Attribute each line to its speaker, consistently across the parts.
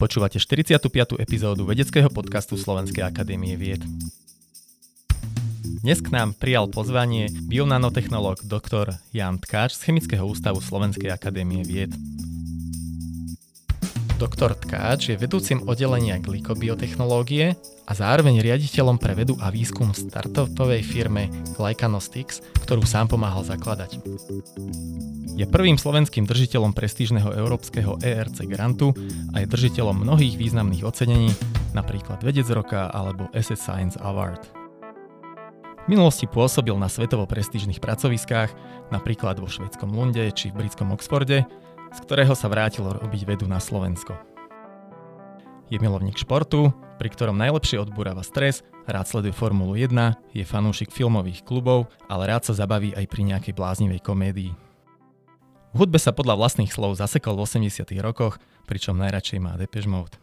Speaker 1: Počúvate 45. epizódu vedeckého podcastu Slovenskej akadémie vied. Dnes k nám prijal pozvanie bionanotechnológ dr. Jan Tkáč z Chemického ústavu Slovenskej akadémie vied. Doktor Tkáč je vedúcim oddelenia glykobiotechnológie a zároveň riaditeľom pre vedu a výskum v startupovej firme Glycanostics, ktorú sám pomáhal zakladať. Je prvým slovenským držiteľom prestížneho európskeho ERC grantu a je držiteľom mnohých významných ocenení, napríklad Vedec roka alebo SS Science Award. V minulosti pôsobil na svetovo prestížnych pracoviskách, napríklad vo švedskom Lunde či v britskom Oxforde, z ktorého sa vrátilo robiť vedu na Slovensko. Je milovník športu, pri ktorom najlepšie odbúrava stres, rád sleduje Formulu 1, je fanúšik filmových klubov, ale rád sa zabaví aj pri nejakej bláznivej komédii. V hudbe sa podľa vlastných slov zasekol v 80 rokoch, pričom najradšej má Depeche Mode.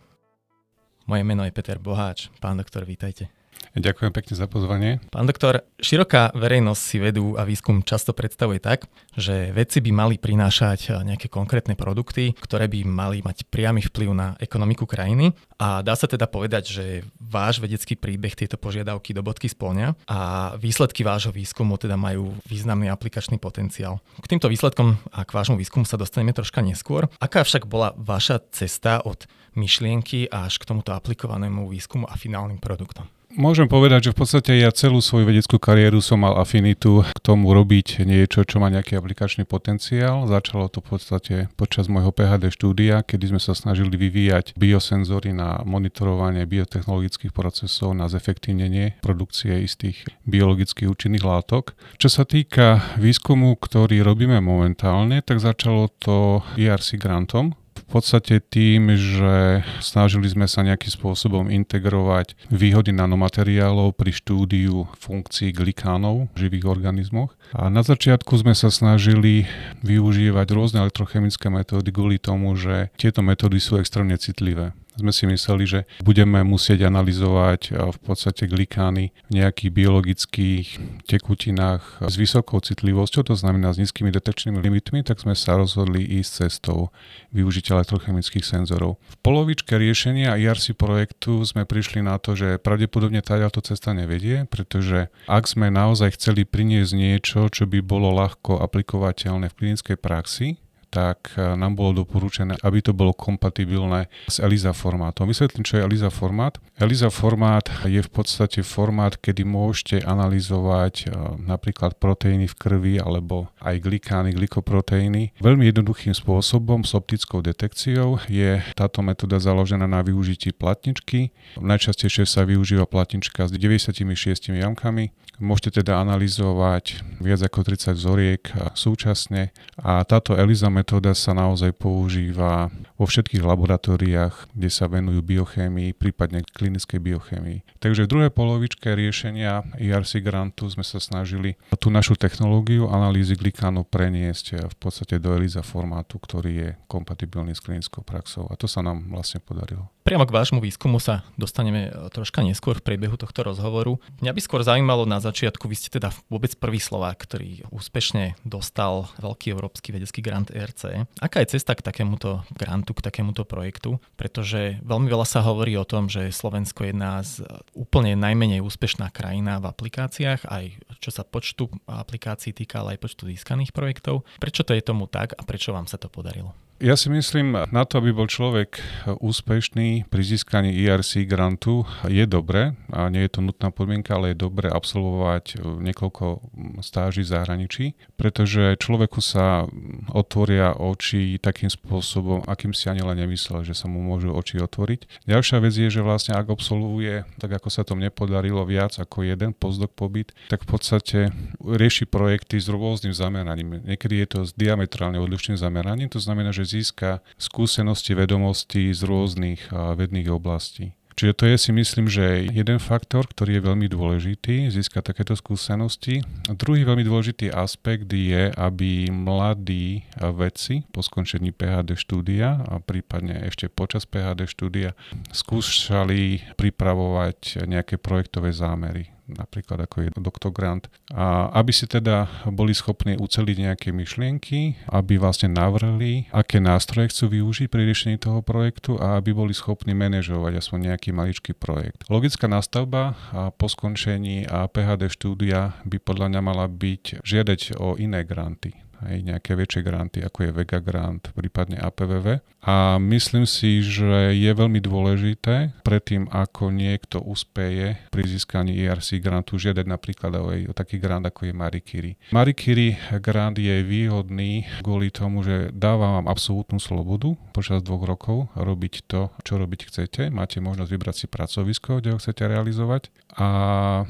Speaker 1: Moje meno je Peter Boháč. Pán doktor, vítajte.
Speaker 2: Ďakujem pekne za pozvanie.
Speaker 1: Pán doktor, široká verejnosť si vedú a výskum často predstavuje tak, že vedci by mali prinášať nejaké konkrétne produkty, ktoré by mali mať priamy vplyv na ekonomiku krajiny a dá sa teda povedať, že váš vedecký príbeh tieto požiadavky do bodky splňa a výsledky vášho výskumu teda majú významný aplikačný potenciál. K týmto výsledkom a k vášmu výskumu sa dostaneme troška neskôr. Aká však bola vaša cesta od myšlienky až k tomuto aplikovanému výskumu a finálnym produktom?
Speaker 2: Môžem povedať, že v podstate ja celú svoju vedeckú kariéru som mal afinitu k tomu robiť niečo, čo má nejaký aplikačný potenciál. Začalo to v podstate počas môjho PhD štúdia, kedy sme sa snažili vyvíjať biosenzory na monitorovanie biotechnologických procesov, na zefektívnenie produkcie istých biologicky účinných látok. Čo sa týka výskumu, ktorý robíme momentálne, tak začalo to ERC grantom, podstate tým, že snažili sme sa nejakým spôsobom integrovať výhody nanomateriálov pri štúdiu funkcií glikánov v živých organizmoch. A na začiatku sme sa snažili využívať rôzne elektrochemické metódy kvôli tomu, že tieto metódy sú extrémne citlivé sme si mysleli, že budeme musieť analyzovať eh, v podstate glikány v nejakých biologických tekutinách s vysokou citlivosťou, to znamená s nízkymi detekčnými limitmi, tak sme sa rozhodli ísť cestou využitia elektrochemických senzorov. V polovičke riešenia IRC projektu sme prišli na to, že pravdepodobne táto cesta nevedie, pretože ak sme naozaj chceli priniesť niečo, čo by bolo ľahko aplikovateľné v klinickej praxi, tak e, nám bolo doporučené, aby to bolo kompatibilné s ELISA formátom. Vysvetlím, čo je ELISA formát. ELISA formát je v podstate formát, kedy môžete analyzovať e, napríklad proteíny v krvi alebo aj glikány, glikoproteíny. Veľmi jednoduchým spôsobom s optickou detekciou je táto metóda založená na využití platničky. Najčastejšie sa využíva platnička s 96 jamkami. Môžete teda analyzovať viac ako 30 vzoriek súčasne a táto ELISA metóda sa naozaj používa vo všetkých laboratóriách, kde sa venujú biochémii, prípadne klinickej biochémii. Takže v druhej polovičke riešenia ERC grantu sme sa snažili tú našu technológiu analýzy glikánu preniesť v podstate do ELISA formátu, ktorý je kompatibilný s klinickou praxou a to sa nám vlastne podarilo.
Speaker 1: Priamo k vášmu výskumu sa dostaneme troška neskôr v priebehu tohto rozhovoru. Mňa by skôr zaujímalo na začiatku, vy ste teda vôbec prvý Slovák, ktorý úspešne dostal veľký európsky vedecký grant ERC. Aká je cesta k takémuto grantu, k takémuto projektu? Pretože veľmi veľa sa hovorí o tom, že Slovensko je jedna z úplne najmenej úspešná krajina v aplikáciách, aj čo sa počtu aplikácií týka, ale aj počtu získaných projektov. Prečo to je tomu tak a prečo vám sa to podarilo?
Speaker 2: Ja si myslím, na to, aby bol človek úspešný pri získaní ERC grantu, je dobre, a nie je to nutná podmienka, ale je dobre absolvovať niekoľko stáží v zahraničí, pretože človeku sa otvoria oči takým spôsobom, akým si ani len nemyslel, že sa mu môžu oči otvoriť. Ďalšia vec je, že vlastne ak absolvuje, tak ako sa to nepodarilo viac ako jeden pozdok pobyt, tak v podstate rieši projekty s rôznym zameraním. Niekedy je to s diametrálne odlišným zameraním, to znamená, že získa skúsenosti, vedomosti z rôznych vedných oblastí. Čiže to je si myslím, že jeden faktor, ktorý je veľmi dôležitý, získať takéto skúsenosti. Druhý veľmi dôležitý aspekt je, aby mladí vedci po skončení PHD štúdia a prípadne ešte počas PHD štúdia skúšali pripravovať nejaké projektové zámery napríklad ako je Dr. Grant. A aby si teda boli schopní uceliť nejaké myšlienky, aby vlastne navrhli, aké nástroje chcú využiť pri riešení toho projektu a aby boli schopní manažovať aspoň nejaký maličký projekt. Logická nastavba a po skončení PHD štúdia by podľa mňa mala byť žiadať o iné granty aj nejaké väčšie granty, ako je Vega Grant, prípadne APVV. A myslím si, že je veľmi dôležité predtým, ako niekto uspeje pri získaní ERC grantu, žiadať napríklad aj o taký grant, ako je Marie Curie. Marie Curie grant je výhodný kvôli tomu, že dáva vám absolútnu slobodu počas dvoch rokov robiť to, čo robiť chcete. Máte možnosť vybrať si pracovisko, kde ho chcete realizovať a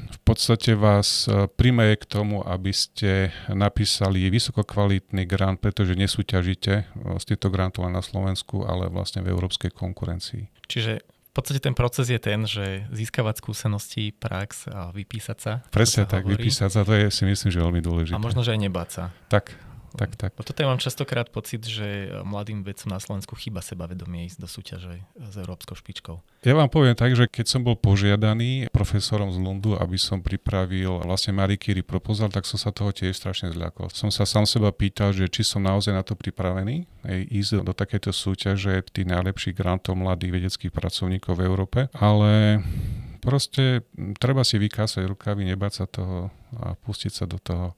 Speaker 2: v podstate vás e, primeje k tomu, aby ste napísali vysoko kvalitný grant, pretože nesúťažíte e, z týchto grantov len na Slovensku, ale vlastne v európskej konkurencii.
Speaker 1: Čiže v podstate ten proces je ten, že získavať skúsenosti, prax a vypísať sa.
Speaker 2: Presne tak, hovorí. vypísať sa, to je si myslím, že veľmi dôležité.
Speaker 1: A možno, že aj nebáť sa.
Speaker 2: Tak, tak, tak.
Speaker 1: Bo toto ja mám častokrát pocit, že mladým vedcom na Slovensku chýba sebavedomie ísť do súťaže s európskou špičkou.
Speaker 2: Ja vám poviem tak, že keď som bol požiadaný profesorom z Lundu, aby som pripravil vlastne Marie Curie proposal, tak som sa toho tiež strašne zľakol. Som sa sám seba pýtal, že či som naozaj na to pripravený, aj ísť do takéto súťaže tých najlepších grantov mladých vedeckých pracovníkov v Európe, ale proste treba si vykásať rukavy, nebať sa toho a pustiť sa do toho.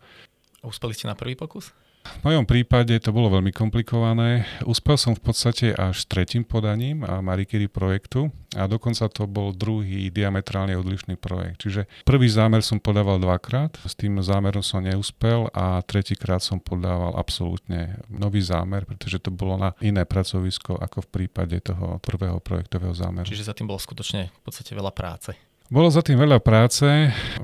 Speaker 1: Uspeli ste na prvý pokus?
Speaker 2: V mojom prípade to bolo veľmi komplikované. Uspel som v podstate až tretím podaním a Marie Curie projektu a dokonca to bol druhý diametrálne odlišný projekt. Čiže prvý zámer som podával dvakrát, s tým zámerom som neúspel a tretíkrát som podával absolútne nový zámer, pretože to bolo na iné pracovisko ako v prípade toho prvého projektového zámeru.
Speaker 1: Čiže za tým bolo skutočne v podstate veľa práce.
Speaker 2: Bolo za tým veľa práce.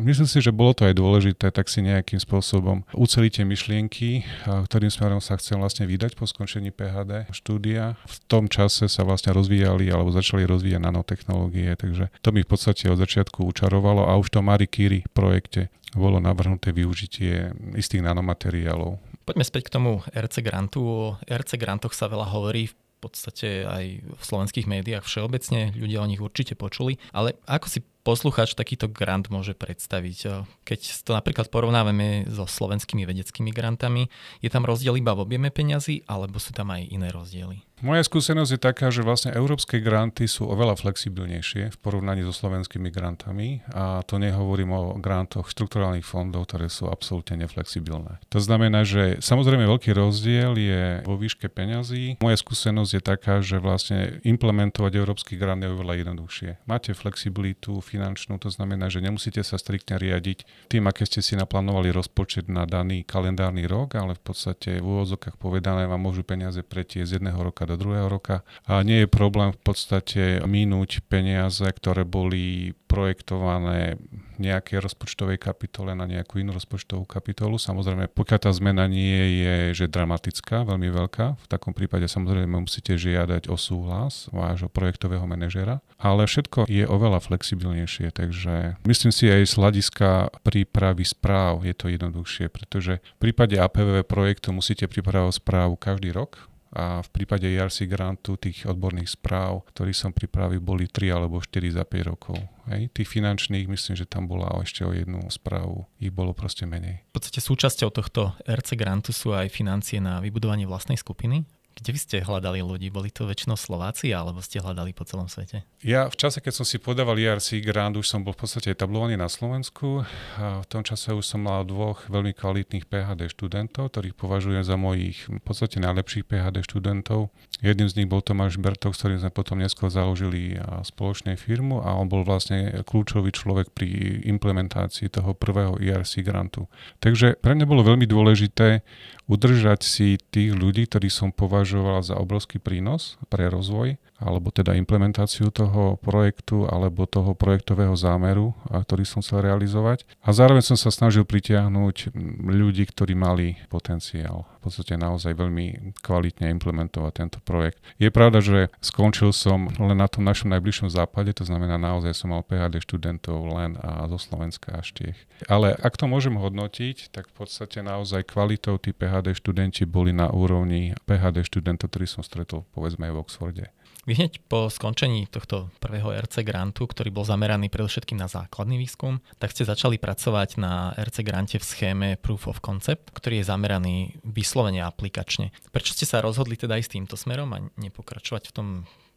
Speaker 2: Myslím si, že bolo to aj dôležité, tak si nejakým spôsobom uceliť tie myšlienky, ktorým smerom sa chcem vlastne vydať po skončení PHD štúdia. V tom čase sa vlastne rozvíjali alebo začali rozvíjať nanotechnológie, takže to mi v podstate od začiatku učarovalo a už v tom Marie Curie projekte bolo navrhnuté využitie istých nanomateriálov.
Speaker 1: Poďme späť k tomu RC grantu. O RC grantoch sa veľa hovorí v podstate aj v slovenských médiách všeobecne, ľudia o nich určite počuli, ale ako si poslucháč takýto grant môže predstaviť? Keď to napríklad porovnávame so slovenskými vedeckými grantami, je tam rozdiel iba v objeme peňazí, alebo sú tam aj iné rozdiely?
Speaker 2: Moja skúsenosť je taká, že vlastne európske granty sú oveľa flexibilnejšie v porovnaní so slovenskými grantami a to nehovorím o grantoch štrukturálnych fondov, ktoré sú absolútne neflexibilné. To znamená, že samozrejme veľký rozdiel je vo výške peňazí. Moja skúsenosť je taká, že vlastne implementovať európsky grant je oveľa jednoduchšie. Máte flexibilitu finančnú, to znamená, že nemusíte sa striktne riadiť tým, aké ste si naplánovali rozpočet na daný kalendárny rok, ale v podstate v úvodzokách povedané vám môžu peniaze pretiesť z jedného roka do druhého roka. A nie je problém v podstate minúť peniaze, ktoré boli projektované nejakej rozpočtovej kapitole na nejakú inú rozpočtovú kapitolu. Samozrejme, pokiaľ tá zmena nie je že dramatická, veľmi veľká, v takom prípade samozrejme musíte žiadať o súhlas vášho projektového manažera, ale všetko je oveľa flexibilnejšie, takže myslím si aj z hľadiska prípravy správ je to jednoduchšie, pretože v prípade APV projektu musíte pripravovať správu každý rok, a v prípade ERC grantu tých odborných správ, ktorý som pripravil, boli 3 alebo 4 za 5 rokov. Hej. Tých finančných, myslím, že tam bola ešte o jednu správu. Ich bolo proste menej.
Speaker 1: V podstate súčasťou tohto RC grantu sú aj financie na vybudovanie vlastnej skupiny. Kde vy ste hľadali ľudí? Boli to väčšinou Slováci alebo ste hľadali po celom svete?
Speaker 2: Ja v čase, keď som si podával IRC grant, už som bol v podstate etablovaný na Slovensku. A v tom čase už som mal dvoch veľmi kvalitných PHD študentov, ktorých považujem za mojich v podstate najlepších PHD študentov. Jedným z nich bol Tomáš Bertok, s ktorým sme potom neskôr založili spoločnú firmu a on bol vlastne kľúčový človek pri implementácii toho prvého IRC grantu. Takže pre mňa bolo veľmi dôležité udržať si tých ľudí, ktorí som považoval za obrovský prínos pre rozvoj, alebo teda implementáciu toho projektu, alebo toho projektového zámeru, ktorý som chcel realizovať. A zároveň som sa snažil pritiahnuť ľudí, ktorí mali potenciál. V podstate naozaj veľmi kvalitne implementovať tento projekt. Je pravda, že skončil som len na tom našom najbližšom západe, to znamená naozaj som mal PhD študentov len a zo Slovenska až Čiech. Ale ak to môžem hodnotiť, tak v podstate naozaj kvalitou PhD PHD študenti boli na úrovni PHD študentov, ktorý som stretol povedzme aj v Oxforde.
Speaker 1: Vy hneď po skončení tohto prvého RC grantu, ktorý bol zameraný predovšetkým na základný výskum, tak ste začali pracovať na RC grante v schéme Proof of Concept, ktorý je zameraný vyslovene aplikačne. Prečo ste sa rozhodli teda ísť týmto smerom a nepokračovať v tom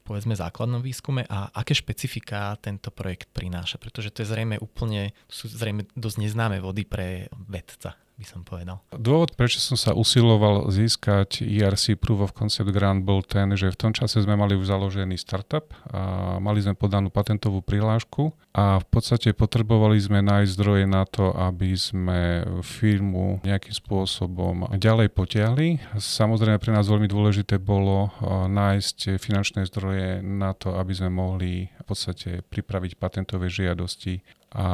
Speaker 1: povedzme základnom výskume? A aké špecifika tento projekt prináša, pretože to je zrejme úplne, sú zrejme dosť neznáme vody pre vedca by som povedal.
Speaker 2: Dôvod, prečo som sa usiloval získať ERC Proof of Concept Grant bol ten, že v tom čase sme mali už založený startup a mali sme podanú patentovú prihlášku a v podstate potrebovali sme nájsť zdroje na to, aby sme firmu nejakým spôsobom ďalej potiahli. Samozrejme pre nás veľmi dôležité bolo nájsť finančné zdroje na to, aby sme mohli v podstate pripraviť patentové žiadosti a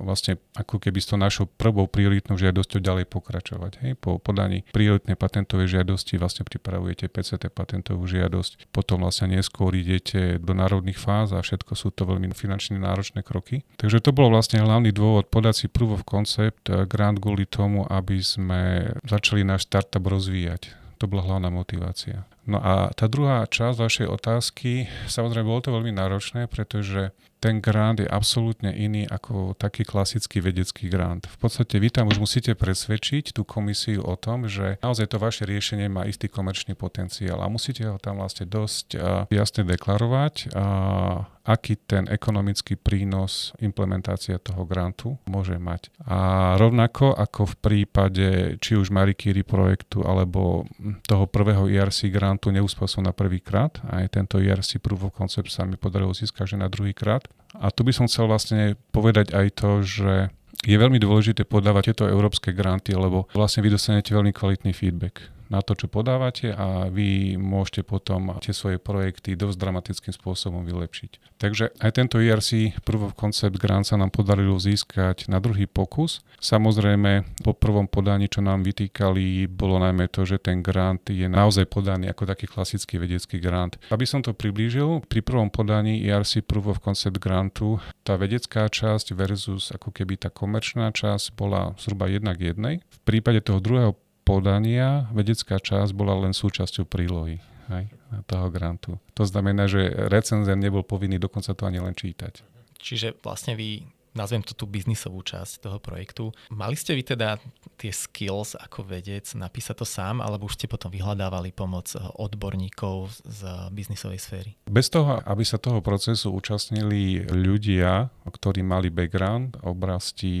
Speaker 2: vlastne ako keby s to našou prvou prioritnou žiadosťou ďalej pokračovať. Hej. Po podaní prioritnej patentovej žiadosti vlastne pripravujete PCT patentovú žiadosť, potom vlastne neskôr idete do národných fáz a všetko sú to veľmi finančne náročné kroky. Takže to bol vlastne hlavný dôvod podať si proof of concept eh, grant kvôli tomu, aby sme začali náš startup rozvíjať. To bola hlavná motivácia. No a tá druhá časť vašej otázky, samozrejme bolo to veľmi náročné, pretože ten grant je absolútne iný ako taký klasický vedecký grant. V podstate vy tam už musíte presvedčiť tú komisiu o tom, že naozaj to vaše riešenie má istý komerčný potenciál a musíte ho tam vlastne dosť jasne deklarovať, aký ten ekonomický prínos implementácia toho grantu môže mať. A rovnako ako v prípade či už Marie Curie projektu alebo toho prvého ERC grantu, tu neúspel na prvý krát, aj tento ERC Proof of Concept sa mi podarilo získať že na druhý krát. A tu by som chcel vlastne povedať aj to, že je veľmi dôležité podávať tieto európske granty, lebo vlastne vy dostanete veľmi kvalitný feedback na to, čo podávate a vy môžete potom tie svoje projekty dosť dramatickým spôsobom vylepšiť. Takže aj tento ERC Proof of Concept grant sa nám podarilo získať na druhý pokus. Samozrejme, po prvom podaní, čo nám vytýkali, bolo najmä to, že ten grant je naozaj podaný ako taký klasický vedecký grant. Aby som to priblížil, pri prvom podaní ERC Proof of Concept grantu tá vedecká časť versus ako keby tá komerčná časť bola zhruba jednak jednej. V prípade toho druhého podania vedecká časť bola len súčasťou prílohy hej, toho grantu. To znamená, že recenzent nebol povinný dokonca to ani len čítať.
Speaker 1: Čiže vlastne vy nazvem to tú biznisovú časť toho projektu. Mali ste vy teda tie skills ako vedec napísať to sám, alebo už ste potom vyhľadávali pomoc odborníkov z biznisovej sféry?
Speaker 2: Bez toho, aby sa toho procesu účastnili ľudia, ktorí mali background v oblasti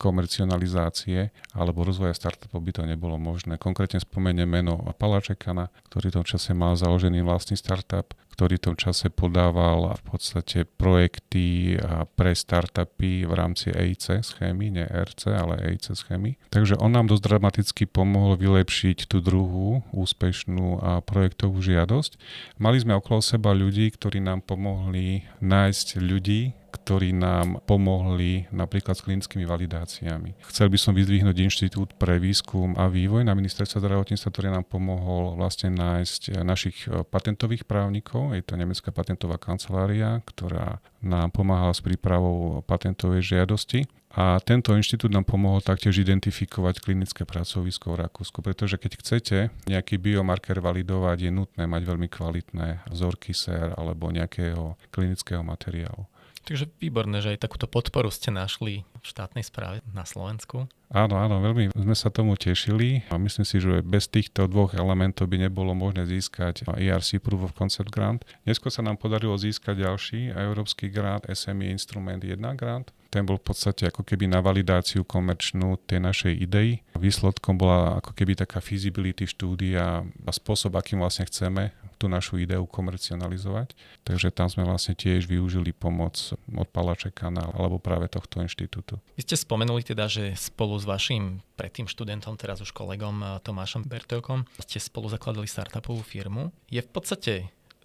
Speaker 2: komercionalizácie alebo rozvoja startupov, by to nebolo možné. Konkrétne spomeniem meno Palačekana, ktorý v tom čase mal založený vlastný startup, ktorý v tom čase podával v podstate projekty pre startupy v rámci EIC schémy, nie RC, ale EIC schémy. Takže on nám dosť dramaticky pomohol vylepšiť tú druhú úspešnú projektovú žiadosť. Mali sme okolo seba ľudí, ktorí nám pomohli nájsť ľudí, ktorí nám pomohli napríklad s klinickými validáciami. Chcel by som vyzdvihnúť Inštitút pre výskum a vývoj na ministerstve zdravotníctva, ktorý nám pomohol vlastne nájsť našich e, patentových právnikov. Je to nemecká patentová kancelária, ktorá nám pomáhala s prípravou patentovej žiadosti. A tento inštitút nám pomohol taktiež identifikovať klinické pracovisko v Rakúsku, pretože keď chcete nejaký biomarker validovať, je nutné mať veľmi kvalitné vzorky SER alebo nejakého klinického materiálu.
Speaker 1: Takže výborné, že aj takúto podporu ste našli v štátnej správe na Slovensku.
Speaker 2: Áno, áno, veľmi sme sa tomu tešili a myslím si, že bez týchto dvoch elementov by nebolo možné získať ERC Proof of Concept Grant. Dnesko sa nám podarilo získať ďalší európsky grant, SME Instrument 1 grant, ten bol v podstate ako keby na validáciu komerčnú tej našej idei. Výsledkom bola ako keby taká feasibility štúdia a spôsob, akým vlastne chceme tú našu ideu komercionalizovať. Takže tam sme vlastne tiež využili pomoc od Palačeka alebo práve tohto inštitútu.
Speaker 1: Vy ste spomenuli teda, že spolu s vašim predtým študentom, teraz už kolegom eh, Tomášom Bertelkom, ste spolu zakladali startupovú firmu. Je v podstate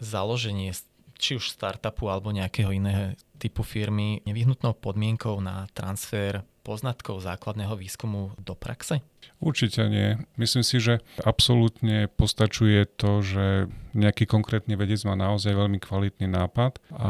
Speaker 1: založenie či už startupu alebo nejakého iného typu firmy nevyhnutnou podmienkou na transfer poznatkov základného výskumu do praxe?
Speaker 2: Určite nie. Myslím si, že absolútne postačuje to, že nejaký konkrétny vedec má naozaj veľmi kvalitný nápad a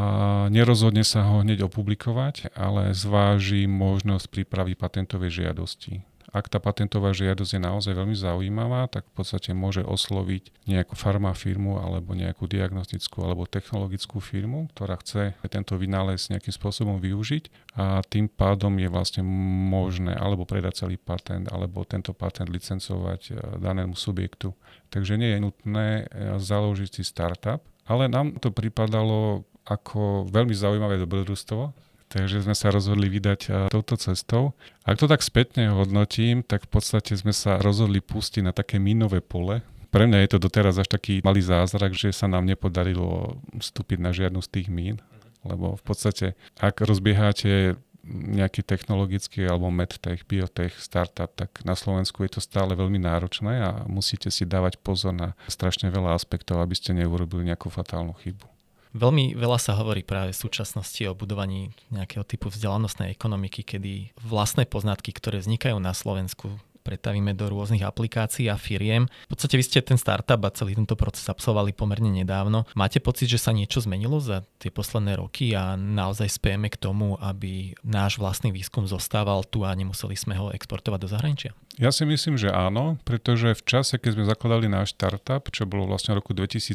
Speaker 2: nerozhodne sa ho hneď opublikovať, ale zváži možnosť prípravy patentovej žiadosti ak tá patentová žiadosť je naozaj veľmi zaujímavá, tak v podstate môže osloviť nejakú farmafirmu alebo nejakú diagnostickú alebo technologickú firmu, ktorá chce tento vynález nejakým spôsobom využiť a tým pádom je vlastne možné alebo predať celý patent alebo tento patent licencovať e, danému subjektu. Takže nie je nutné e, založiť si startup, ale nám to pripadalo ako veľmi zaujímavé dobrodružstvo, takže sme sa rozhodli vydať touto cestou. Ak to tak spätne hodnotím, tak v podstate sme sa rozhodli pustiť na také minové pole. Pre mňa je to doteraz až taký malý zázrak, že sa nám nepodarilo vstúpiť na žiadnu z tých mín, lebo v podstate ak rozbiehate nejaký technologický alebo medtech, biotech, startup, tak na Slovensku je to stále veľmi náročné a musíte si dávať pozor na strašne veľa aspektov, aby ste neurobili nejakú fatálnu chybu.
Speaker 1: Veľmi veľa sa hovorí práve v súčasnosti o budovaní nejakého typu vzdelanostnej ekonomiky, kedy vlastné poznatky, ktoré vznikajú na Slovensku, pretavíme do rôznych aplikácií a firiem. V podstate vy ste ten startup a celý tento proces absolvovali pomerne nedávno. Máte pocit, že sa niečo zmenilo za tie posledné roky a naozaj spejeme k tomu, aby náš vlastný výskum zostával tu a nemuseli sme ho exportovať do zahraničia?
Speaker 2: Ja si myslím, že áno, pretože v čase, keď sme zakladali náš startup, čo bolo vlastne v roku 2017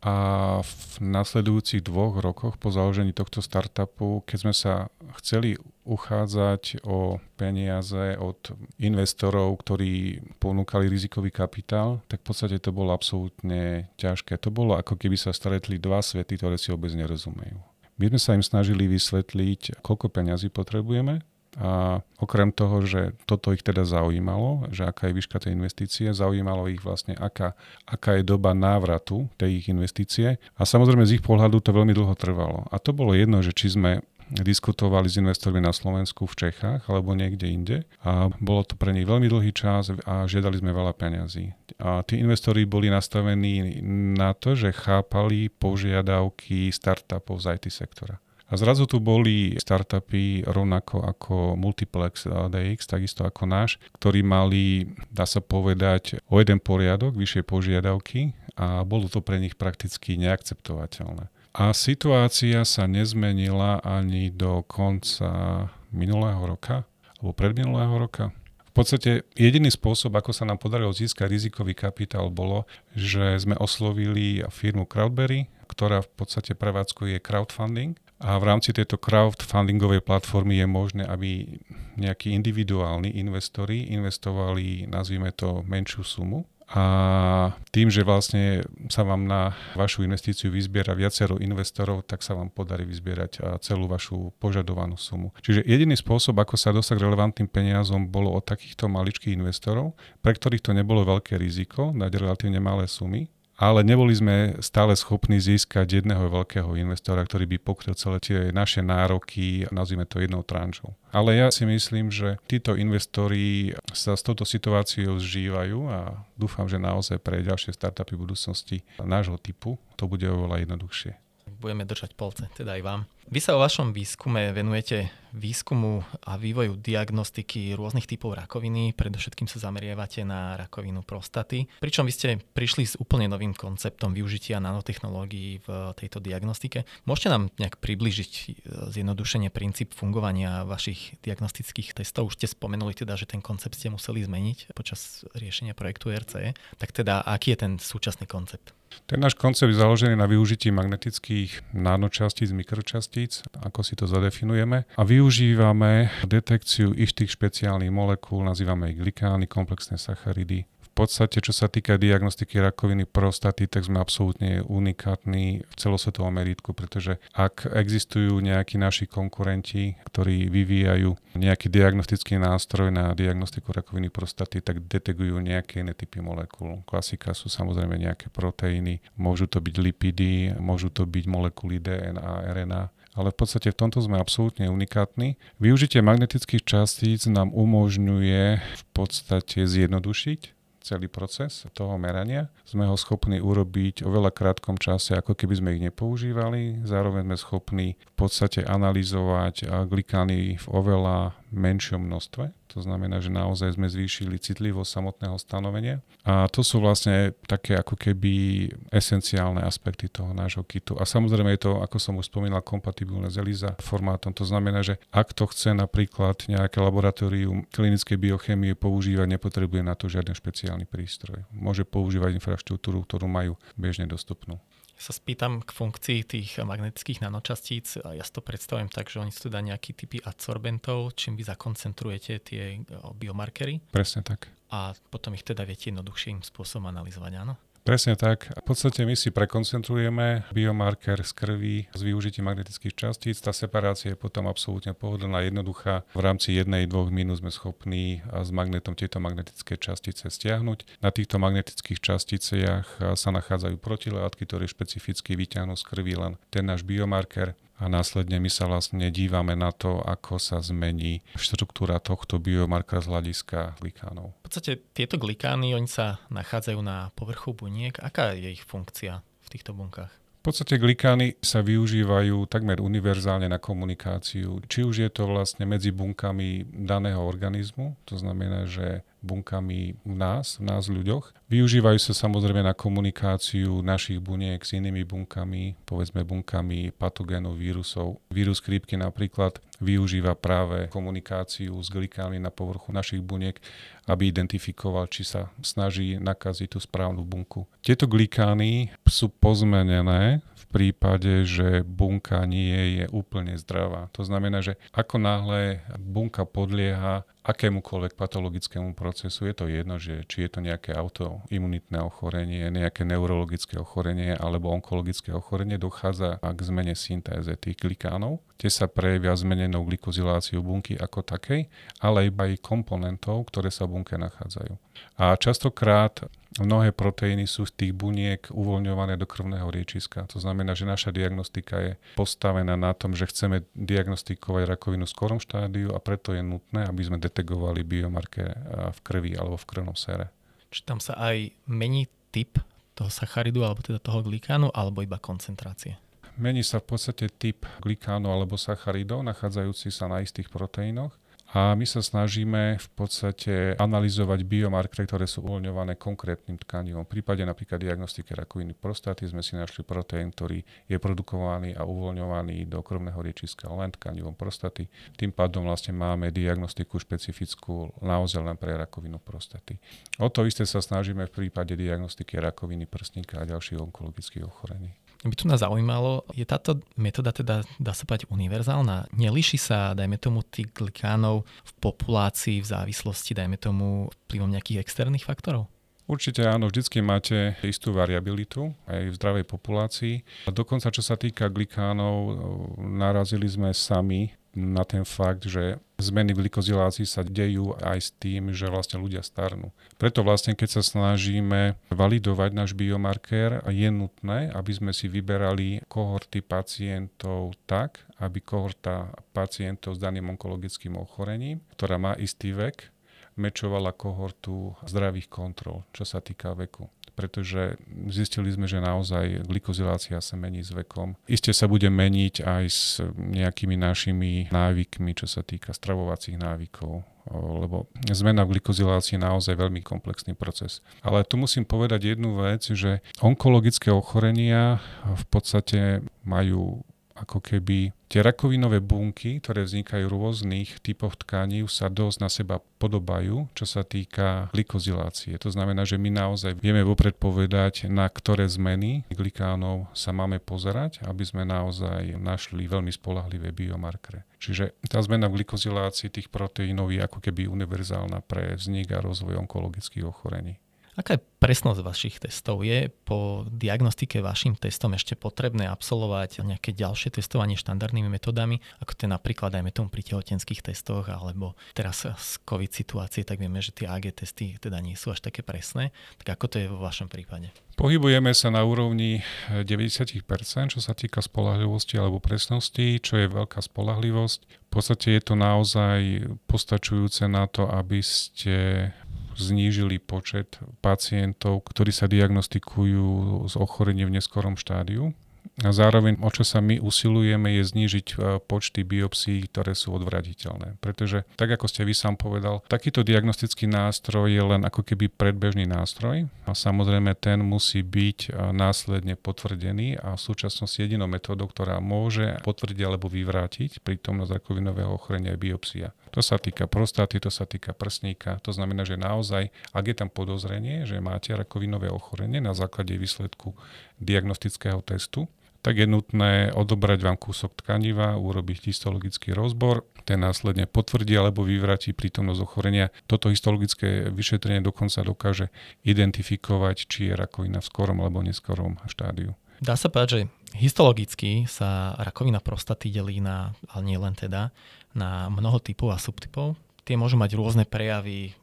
Speaker 2: a v nasledujúcich dvoch rokoch po založení tohto startupu, keď sme sa chceli uchádzať o peniaze od investorov, ktorí ponúkali rizikový kapitál, tak v podstate to bolo absolútne ťažké. To bolo ako keby sa stretli dva svety, ktoré si vôbec nerozumejú. My sme sa im snažili vysvetliť, koľko peňazí potrebujeme a okrem toho, že toto ich teda zaujímalo, že aká je výška tej investície, zaujímalo ich vlastne, aká, aká je doba návratu tej ich investície. A samozrejme z ich pohľadu to veľmi dlho trvalo. A to bolo jedno, že či sme diskutovali s investormi na Slovensku, v Čechách alebo niekde inde a bolo to pre nich veľmi dlhý čas a žiadali sme veľa peňazí. A tí investori boli nastavení na to, že chápali požiadavky startupov z IT sektora. A zrazu tu boli startupy rovnako ako Multiplex DX, takisto ako náš, ktorí mali, dá sa povedať, o jeden poriadok, vyššie požiadavky a bolo to pre nich prakticky neakceptovateľné. A situácia sa nezmenila ani do konca minulého roka, alebo predminulého roka. V podstate jediný spôsob, ako sa nám podarilo získať rizikový kapitál, bolo, že sme oslovili firmu Crowdberry, ktorá v podstate prevádzkuje crowdfunding a v rámci tejto crowdfundingovej platformy je možné, aby nejakí individuálni investori investovali, nazvime to, menšiu sumu. A tým, že vlastne sa vám na vašu investíciu vyzbiera viacero investorov, tak sa vám podarí vyzbierať celú vašu požadovanú sumu. Čiže jediný spôsob, ako sa dostať relevantným peniazom, bolo od takýchto maličkých investorov, pre ktorých to nebolo veľké riziko dať relatívne malé sumy ale neboli sme stále schopní získať jedného veľkého investora, ktorý by pokryl celé tie naše nároky, nazvime to jednou trančou. Ale ja si myslím, že títo investori sa s touto situáciou zžívajú a dúfam, že naozaj pre ďalšie startupy budúcnosti nášho typu to bude oveľa jednoduchšie.
Speaker 1: Budeme držať polce, teda aj vám. Vy sa o vašom výskume venujete výskumu a vývoju diagnostiky rôznych typov rakoviny. Predovšetkým sa zameriavate na rakovinu prostaty. Pričom vy ste prišli s úplne novým konceptom využitia nanotechnológií v tejto diagnostike. Môžete nám nejak približiť e, zjednodušenie princíp fungovania vašich diagnostických testov? Už ste spomenuli teda, že ten koncept ste museli zmeniť počas riešenia projektu RCE. Tak teda, aký je ten súčasný koncept?
Speaker 2: Ten náš koncept je založený na využití magnetických nanočastíc, mikročastíc, ako si to zadefinujeme. A využívame detekciu istých špeciálnych molekúl, nazývame ich glikány, komplexné sacharidy, podstate, čo sa týka diagnostiky rakoviny prostaty, tak sme absolútne unikátni v celosvetovom meritku, pretože ak existujú nejakí naši konkurenti, ktorí vyvíjajú nejaký diagnostický nástroj na diagnostiku rakoviny prostaty, tak detegujú nejaké iné typy molekúl. Klasika sú samozrejme nejaké proteíny, môžu to byť lipidy, môžu to byť molekuly DNA, RNA, ale v podstate v tomto sme absolútne unikátni. Využitie magnetických častíc nám umožňuje v podstate zjednodušiť celý proces toho merania. Sme ho schopní urobiť o veľa krátkom čase, ako keby sme ich nepoužívali. Zároveň sme schopní v podstate analyzovať glikány v oveľa menšom množstve. To znamená, že naozaj sme zvýšili citlivosť samotného stanovenia. A to sú vlastne také ako keby esenciálne aspekty toho nášho kitu. A samozrejme je to, ako som už spomínal, kompatibilné s ELISA formátom. To znamená, že ak to chce napríklad nejaké laboratórium klinickej biochemie používať, nepotrebuje na to žiaden špeciálny prístroj. Môže používať infraštruktúru, ktorú majú bežne dostupnú
Speaker 1: sa spýtam k funkcii tých magnetických nanočastíc. Ja si to predstavujem tak, že oni sú teda nejaký typy adsorbentov, čím vy zakoncentrujete tie biomarkery.
Speaker 2: Presne tak.
Speaker 1: A potom ich teda viete jednoduchším spôsobom analyzovať, áno?
Speaker 2: Presne tak. V podstate my si prekoncentrujeme biomarker z krvi s využitím magnetických častíc. Tá separácia je potom absolútne pohodlná, jednoduchá. V rámci jednej, dvoch minút sme schopní s magnetom tieto magnetické častice stiahnuť. Na týchto magnetických časticiach sa nachádzajú protilátky, ktoré špecificky vyťahnú z krvi len ten náš biomarker a následne my sa vlastne dívame na to, ako sa zmení štruktúra tohto biomarkera z hľadiska glikánov.
Speaker 1: V podstate tieto glikány, oni sa nachádzajú na povrchu buniek. Aká je ich funkcia v týchto bunkách?
Speaker 2: V podstate glikány sa využívajú takmer univerzálne na komunikáciu. Či už je to vlastne medzi bunkami daného organizmu, to znamená, že bunkami v nás, v nás ľuďoch. Využívajú sa samozrejme na komunikáciu našich buniek s inými bunkami, povedzme bunkami patogénov, vírusov. Vírus chrípky napríklad využíva práve komunikáciu s glikámi na povrchu našich buniek, aby identifikoval, či sa snaží nakaziť tú správnu bunku. Tieto glikány sú pozmenené prípade, že bunka nie je úplne zdravá. To znamená, že ako náhle bunka podlieha akémukoľvek patologickému procesu, je to jedno, že či je to nejaké autoimunitné ochorenie, nejaké neurologické ochorenie alebo onkologické ochorenie, dochádza k zmene syntéze tých glikánov. Tie sa prejavia zmenenou glikoziláciou bunky ako takej, ale iba aj komponentov, ktoré sa v bunke nachádzajú. A častokrát Mnohé proteíny sú z tých buniek uvoľňované do krvného riečiska. To znamená, že naša diagnostika je postavená na tom, že chceme diagnostikovať rakovinu v skorom štádiu a preto je nutné, aby sme detegovali biomarker v krvi alebo v krvnom sere.
Speaker 1: Či tam sa aj mení typ toho sacharidu alebo teda toho glikánu alebo iba koncentrácie?
Speaker 2: Mení sa v podstate typ glikánu alebo sacharidov nachádzajúci sa na istých proteínoch a my sa snažíme v podstate analyzovať biomarkery, ktoré sú uvoľňované konkrétnym tkanivom. V prípade napríklad diagnostiky rakoviny prostaty sme si našli proteín, ktorý je produkovaný a uvoľňovaný do krvného riečiska len tkanivom prostaty. Tým pádom vlastne máme diagnostiku špecifickú naozaj len pre rakovinu prostaty. O to isté sa snažíme v prípade diagnostiky rakoviny prsníka a ďalších onkologických ochorení.
Speaker 1: By tu nás zaujímalo, je táto metóda teda, dá sa povedať, univerzálna? Nelíši sa, dajme tomu, tých glikánov v populácii v závislosti, dajme tomu, vplyvom nejakých externých faktorov?
Speaker 2: Určite áno, vždycky máte istú variabilitu aj v zdravej populácii. A dokonca čo sa týka glikánov, narazili sme sami na ten fakt, že zmeny v glikozilácii sa dejú aj s tým, že vlastne ľudia starnú. Preto vlastne, keď sa snažíme validovať náš biomarkér, je nutné, aby sme si vyberali kohorty pacientov tak, aby kohorta pacientov s daným onkologickým ochorením, ktorá má istý vek, mečovala kohortu zdravých kontrol, čo sa týka veku pretože zistili sme, že naozaj glikozilácia sa mení s vekom. Isté sa bude meniť aj s nejakými našimi návykmi, čo sa týka stravovacích návykov, lebo zmena v glikozilácii je naozaj veľmi komplexný proces. Ale tu musím povedať jednu vec, že onkologické ochorenia v podstate majú ako keby tie rakovinové bunky, ktoré vznikajú v rôznych typoch tkaní, sa dosť na seba podobajú, čo sa týka glikozilácie. To znamená, že my naozaj vieme vopred povedať, na ktoré zmeny glikánov sa máme pozerať, aby sme naozaj našli veľmi spolahlivé biomarkere. Čiže tá zmena v glikozilácii tých proteínov je ako keby univerzálna pre vznik a rozvoj onkologických ochorení.
Speaker 1: Aká je presnosť vašich testov? Je po diagnostike vašim testom ešte potrebné absolvovať nejaké ďalšie testovanie štandardnými metodami, ako to napríklad dajme tomu pri tehotenských testoch, alebo teraz z COVID situácie, tak vieme, že tie AG testy teda nie sú až také presné. Tak ako to je vo vašom prípade?
Speaker 2: Pohybujeme sa na úrovni 90%, čo sa týka spolahlivosti alebo presnosti, čo je veľká spolahlivosť. V podstate je to naozaj postačujúce na to, aby ste znížili počet pacientov, ktorí sa diagnostikujú s ochorením v neskorom štádiu A zároveň, o čo sa my usilujeme, je znížiť e, počty biopsí, ktoré sú odvraditeľné. Pretože, tak ako ste vy sám povedal, takýto diagnostický nástroj je len ako keby predbežný nástroj a samozrejme ten musí byť e, následne potvrdený a v súčasnosti jedinou metódou, ktorá môže potvrdiť alebo vyvrátiť prítomnosť rakovinového ochorenia je biopsia. To sa týka prostáty, to sa týka prsníka. To znamená, že naozaj, ak je tam podozrenie, že máte rakovinové ochorenie na základe výsledku diagnostického testu, tak je nutné odobrať vám kúsok tkaniva, urobiť histologický rozbor, ten následne potvrdí alebo vyvráti prítomnosť ochorenia. Toto histologické vyšetrenie dokonca dokáže identifikovať, či je rakovina v skorom alebo neskorom štádiu.
Speaker 1: Dá sa povedať, že histologicky sa rakovina prostaty delí na, ale nie len teda, na mnoho typov a subtypov. Tie môžu mať rôzne prejavy,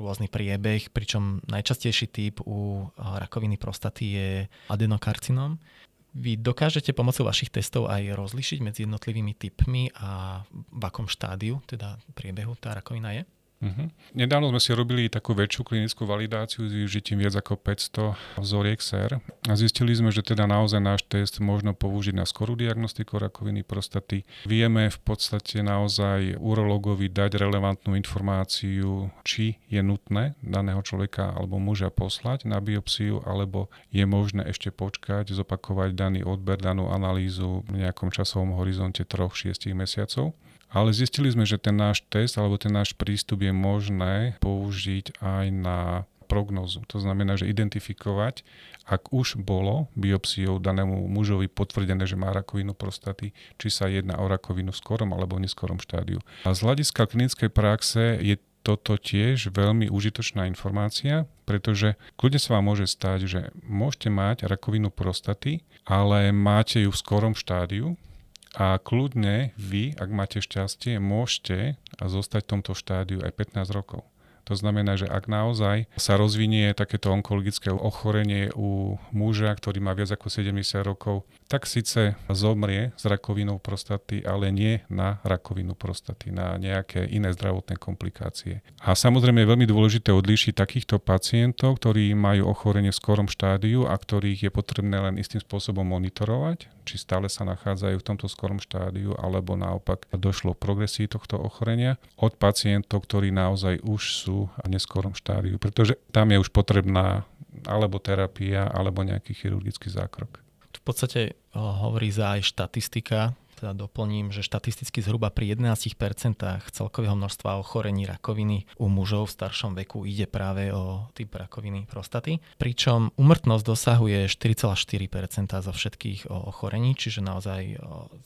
Speaker 1: rôzny priebeh, pričom najčastejší typ u rakoviny prostaty je adenokarcinom. Vy dokážete pomocou vašich testov aj rozlišiť medzi jednotlivými typmi a v akom štádiu, teda priebehu tá rakovina je?
Speaker 2: Uh-huh. Nedávno sme si robili takú väčšiu klinickú validáciu s využitím viac ako 500 vzoriek SER a zistili sme, že teda naozaj náš test možno použiť na skorú diagnostiku rakoviny prostaty. Vieme v podstate naozaj urologovi dať relevantnú informáciu, či je nutné daného človeka alebo muža poslať na biopsiu, alebo je možné ešte počkať, zopakovať daný odber, danú analýzu v nejakom časovom horizonte 3-6 mesiacov. Ale zistili sme, že ten náš test alebo ten náš prístup je možné použiť aj na prognozu. To znamená, že identifikovať, ak už bolo biopsiou danému mužovi potvrdené, že má rakovinu prostaty, či sa jedná o rakovinu v skorom alebo neskorom štádiu. A z hľadiska klinickej praxe je toto tiež veľmi užitočná informácia, pretože kľudne sa vám môže stať, že môžete mať rakovinu prostaty, ale máte ju v skorom štádiu, a kľudne vy, ak máte šťastie, môžete zostať v tomto štádiu aj 15 rokov. To znamená, že ak naozaj sa rozvinie takéto onkologické ochorenie u muža, ktorý má viac ako 70 rokov, tak síce zomrie s rakovinou prostaty, ale nie na rakovinu prostaty, na nejaké iné zdravotné komplikácie. A samozrejme je veľmi dôležité odlíšiť takýchto pacientov, ktorí majú ochorenie v skorom štádiu a ktorých je potrebné len istým spôsobom monitorovať, či stále sa nachádzajú v tomto skorom štádiu, alebo naopak došlo k progresii tohto ochorenia, od pacientov, ktorí naozaj už sú v neskorom štádiu, pretože tam je už potrebná alebo terapia, alebo nejaký chirurgický zákrok.
Speaker 1: Podstate hovorí za aj štatistika, teda doplním, že štatisticky zhruba pri 11% celkového množstva ochorení rakoviny u mužov v staršom veku ide práve o typ rakoviny prostaty, pričom umrtnosť dosahuje 4,4% zo všetkých ochorení, čiže naozaj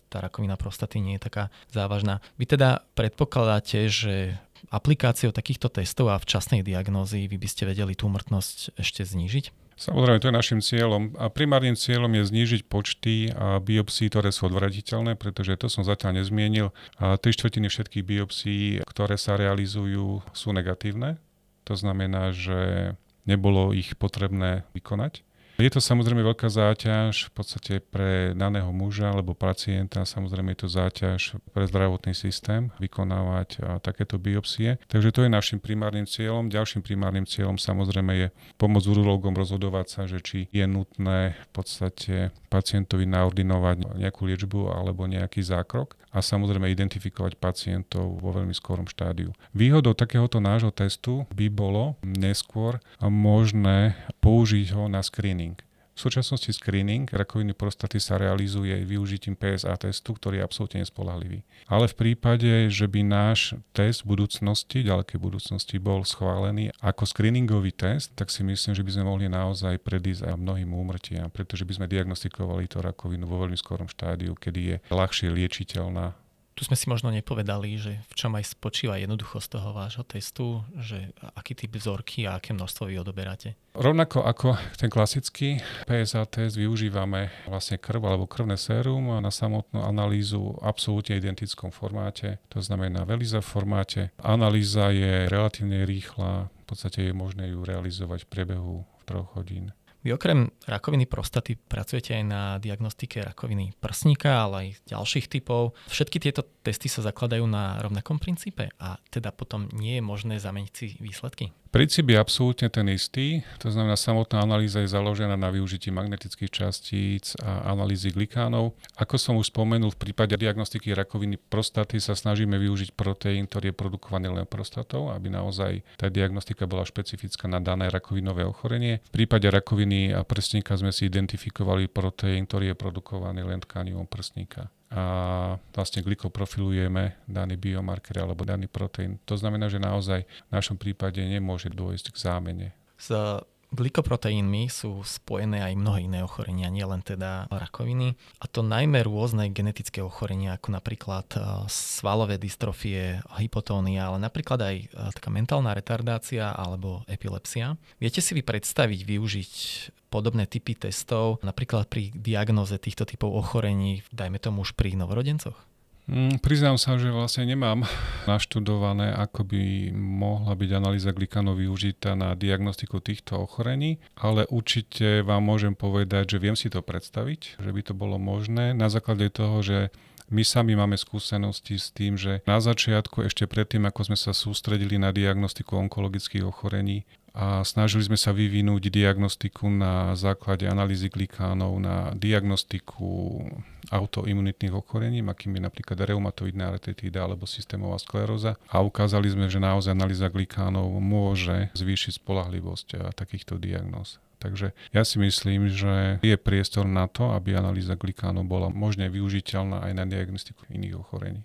Speaker 1: tá rakovina prostaty nie je taká závažná. Vy teda predpokladáte, že aplikáciou takýchto testov a včasnej diagnózy vy by ste vedeli tú umrtnosť ešte znížiť?
Speaker 2: Samozrejme, to je našim cieľom. A primárnym cieľom je znížiť počty biopsí, ktoré sú odvratiteľné, pretože to som zatiaľ nezmienil. A tri štvrtiny všetkých biopsí, ktoré sa realizujú, sú negatívne. To znamená, že nebolo ich potrebné vykonať. Je to samozrejme veľká záťaž v podstate pre daného muža alebo pacienta, samozrejme je to záťaž pre zdravotný systém vykonávať takéto biopsie. Takže to je našim primárnym cieľom. Ďalším primárnym cieľom samozrejme je pomôcť urológom rozhodovať sa, že či je nutné v podstate pacientovi naordinovať nejakú liečbu alebo nejaký zákrok a samozrejme identifikovať pacientov vo veľmi skorom štádiu. Výhodou takéhoto nášho testu by bolo neskôr možné použiť ho na screening v súčasnosti screening rakoviny prostaty sa realizuje využitím PSA testu, ktorý je absolútne nespolahlivý. Ale v prípade, že by náš test v budúcnosti, ďalekej budúcnosti bol schválený ako screeningový test, tak si myslím, že by sme mohli naozaj predísť aj mnohým úmrtiam, pretože by sme diagnostikovali tú rakovinu vo veľmi skorom štádiu, kedy je ľahšie liečiteľná
Speaker 1: tu sme si možno nepovedali, že v čom aj spočíva jednoduchosť toho vášho testu, že aký typ vzorky a aké množstvo vy odoberáte?
Speaker 2: Rovnako ako ten klasický PSA test využívame vlastne krv alebo krvné sérum na samotnú analýzu v absolútne identickom formáte, to znamená v ELISA formáte. Analýza je relatívne rýchla, v podstate je možné ju realizovať v priebehu troch hodín.
Speaker 1: Vy okrem rakoviny prostaty pracujete aj na diagnostike rakoviny prsníka, ale aj ďalších typov. Všetky tieto testy sa zakladajú na rovnakom princípe a teda potom nie je možné zameniť si výsledky?
Speaker 2: Princíp je absolútne ten istý, to znamená samotná analýza je založená na využití magnetických častíc a analýzy glikánov. Ako som už spomenul, v prípade diagnostiky rakoviny prostaty sa snažíme využiť proteín, ktorý je produkovaný len prostatou, aby naozaj tá diagnostika bola špecifická na dané rakovinové ochorenie. V prípade rakoviny a prsníka sme si identifikovali proteín, ktorý je produkovaný len tkanivom prsníka a vlastne glykoprofilujeme daný biomarker alebo daný proteín. To znamená, že naozaj v našom prípade nemôže dôjsť k zámene.
Speaker 1: S glykoproteínmi sú spojené aj mnohé iné ochorenia, nielen teda rakoviny. A to najmä rôzne genetické ochorenia, ako napríklad e, svalové dystrofie, hypotónia, ale napríklad aj e, taká mentálna retardácia alebo epilepsia. Viete si vy predstaviť využiť podobné typy testov, napríklad pri diagnoze týchto typov ochorení, dajme tomu už pri novorodencoch?
Speaker 2: Mm, priznám sa, že vlastne nemám naštudované, ako by mohla byť analýza glikanov využitá na diagnostiku týchto ochorení, ale určite vám môžem povedať, že viem si to predstaviť, že by to bolo možné na základe toho, že my sami máme skúsenosti s tým, že na začiatku, ešte predtým, ako sme sa sústredili na diagnostiku onkologických ochorení, a snažili sme sa vyvinúť diagnostiku na základe analýzy glikánov, na diagnostiku autoimunitných ochorení, akým je napríklad reumatoidná artritída alebo systémová skleróza a ukázali sme, že naozaj analýza glikánov môže zvýšiť spolahlivosť takýchto diagnóz. Takže ja si myslím, že je priestor na to, aby analýza glikánov bola možne využiteľná aj na diagnostiku iných ochorení.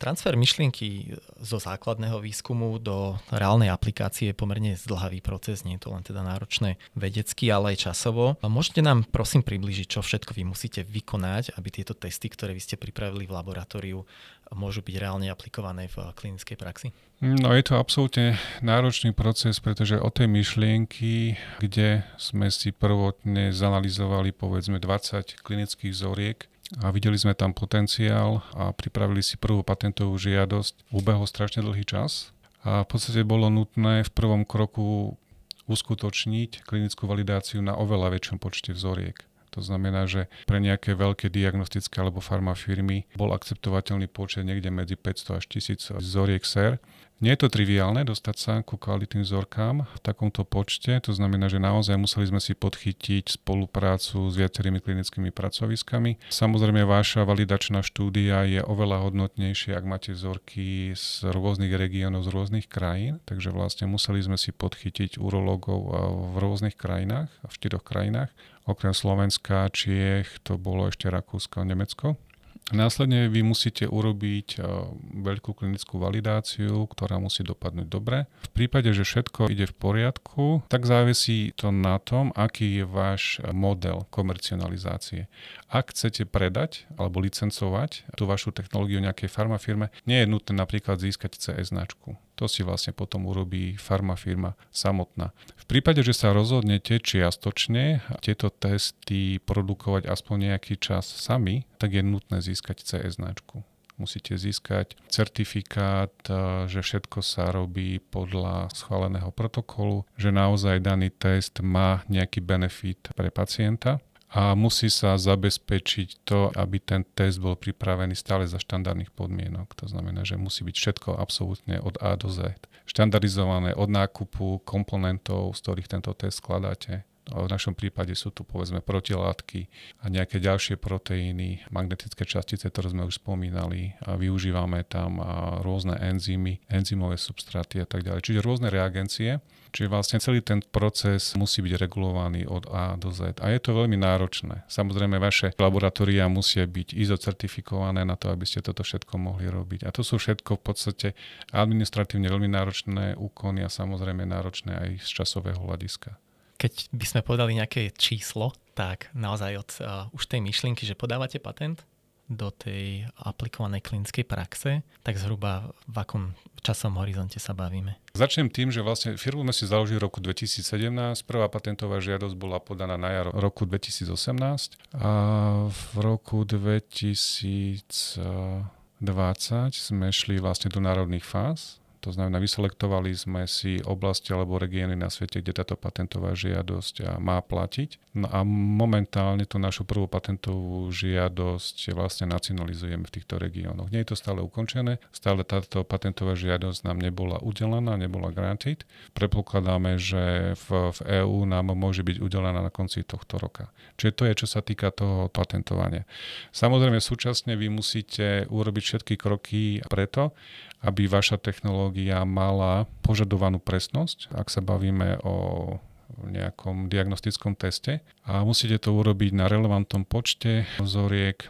Speaker 1: Transfer myšlienky zo základného výskumu do reálnej aplikácie je pomerne zdlhavý proces, nie je to len teda náročné vedecky, ale aj časovo. Môžete nám prosím približiť, čo všetko vy musíte vykonať, aby tieto testy, ktoré vy ste pripravili v laboratóriu, môžu byť reálne aplikované v klinickej praxi?
Speaker 2: No je to absolútne náročný proces, pretože od tej myšlienky, kde sme si prvotne zanalizovali povedzme 20 klinických zoriek, a videli sme tam potenciál a pripravili si prvú patentovú žiadosť. Ubehol strašne dlhý čas a v podstate bolo nutné v prvom kroku uskutočniť klinickú validáciu na oveľa väčšom počte vzoriek. To znamená, že pre nejaké veľké diagnostické alebo farmafirmy bol akceptovateľný počet niekde medzi 500 až 1000 vzoriek SER nie je to triviálne dostať sa ku kvalitným vzorkám v takomto počte, to znamená, že naozaj museli sme si podchytiť spoluprácu s viacerými klinickými pracoviskami. Samozrejme, vaša validačná štúdia je oveľa hodnotnejšia, ak máte vzorky z rôznych regiónov, z rôznych krajín, takže vlastne museli sme si podchytiť urológov v rôznych krajinách, v štyroch krajinách. Okrem Slovenska, Čiech, to bolo ešte Rakúsko Nemecko. Následne vy musíte urobiť veľkú klinickú validáciu, ktorá musí dopadnúť dobre. V prípade, že všetko ide v poriadku, tak závisí to na tom, aký je váš model komercionalizácie. Ak chcete predať alebo licencovať tú vašu technológiu nejakej farmafirme, nie je nutné napríklad získať CE značku. To si vlastne potom urobí farmafirma samotná. V prípade, že sa rozhodnete čiastočne tieto testy produkovať aspoň nejaký čas sami, tak je nutné získať CE značku musíte získať certifikát, že všetko sa robí podľa schváleného protokolu, že naozaj daný test má nejaký benefit pre pacienta a musí sa zabezpečiť to, aby ten test bol pripravený stále za štandardných podmienok. To znamená, že musí byť všetko absolútne od A do Z. Štandardizované od nákupu komponentov, z ktorých tento test skladáte, v našom prípade sú tu povedzme protilátky a nejaké ďalšie proteíny, magnetické častice, ktoré sme už spomínali a využívame tam rôzne enzymy, enzymové substráty a tak ďalej. Čiže rôzne reagencie. Čiže vlastne celý ten proces musí byť regulovaný od A do Z. A je to veľmi náročné. Samozrejme, vaše laboratória musia byť ISO certifikované na to, aby ste toto všetko mohli robiť. A to sú všetko v podstate administratívne veľmi náročné úkony a samozrejme náročné aj z časového hľadiska
Speaker 1: keď by sme povedali nejaké číslo, tak naozaj od uh, už tej myšlienky, že podávate patent do tej aplikovanej klinickej praxe, tak zhruba v akom časom horizonte sa bavíme?
Speaker 2: Začnem tým, že vlastne firmu sme si založili v roku 2017. Prvá patentová žiadosť bola podaná na jar roku 2018 a v roku 2020 sme šli vlastne do národných fáz To znamená, vyselektovali sme si oblasti alebo regióny na svete, kde táto patentová žiadosť má platiť. No a momentálne tú našu prvú patentovú žiadosť vlastne nacionalizujeme v týchto regiónoch. Nie je to stále ukončené, stále táto patentová žiadosť nám nebola udelená, nebola granted. Predpokladáme, že v, v EÚ nám môže byť udelená na konci tohto roka. Čiže to je, čo sa týka toho patentovania. Samozrejme, súčasne vy musíte urobiť všetky kroky preto, aby vaša technológia mala požadovanú presnosť, ak sa bavíme o nejakom diagnostickom teste a musíte to urobiť na relevantnom počte vzoriek.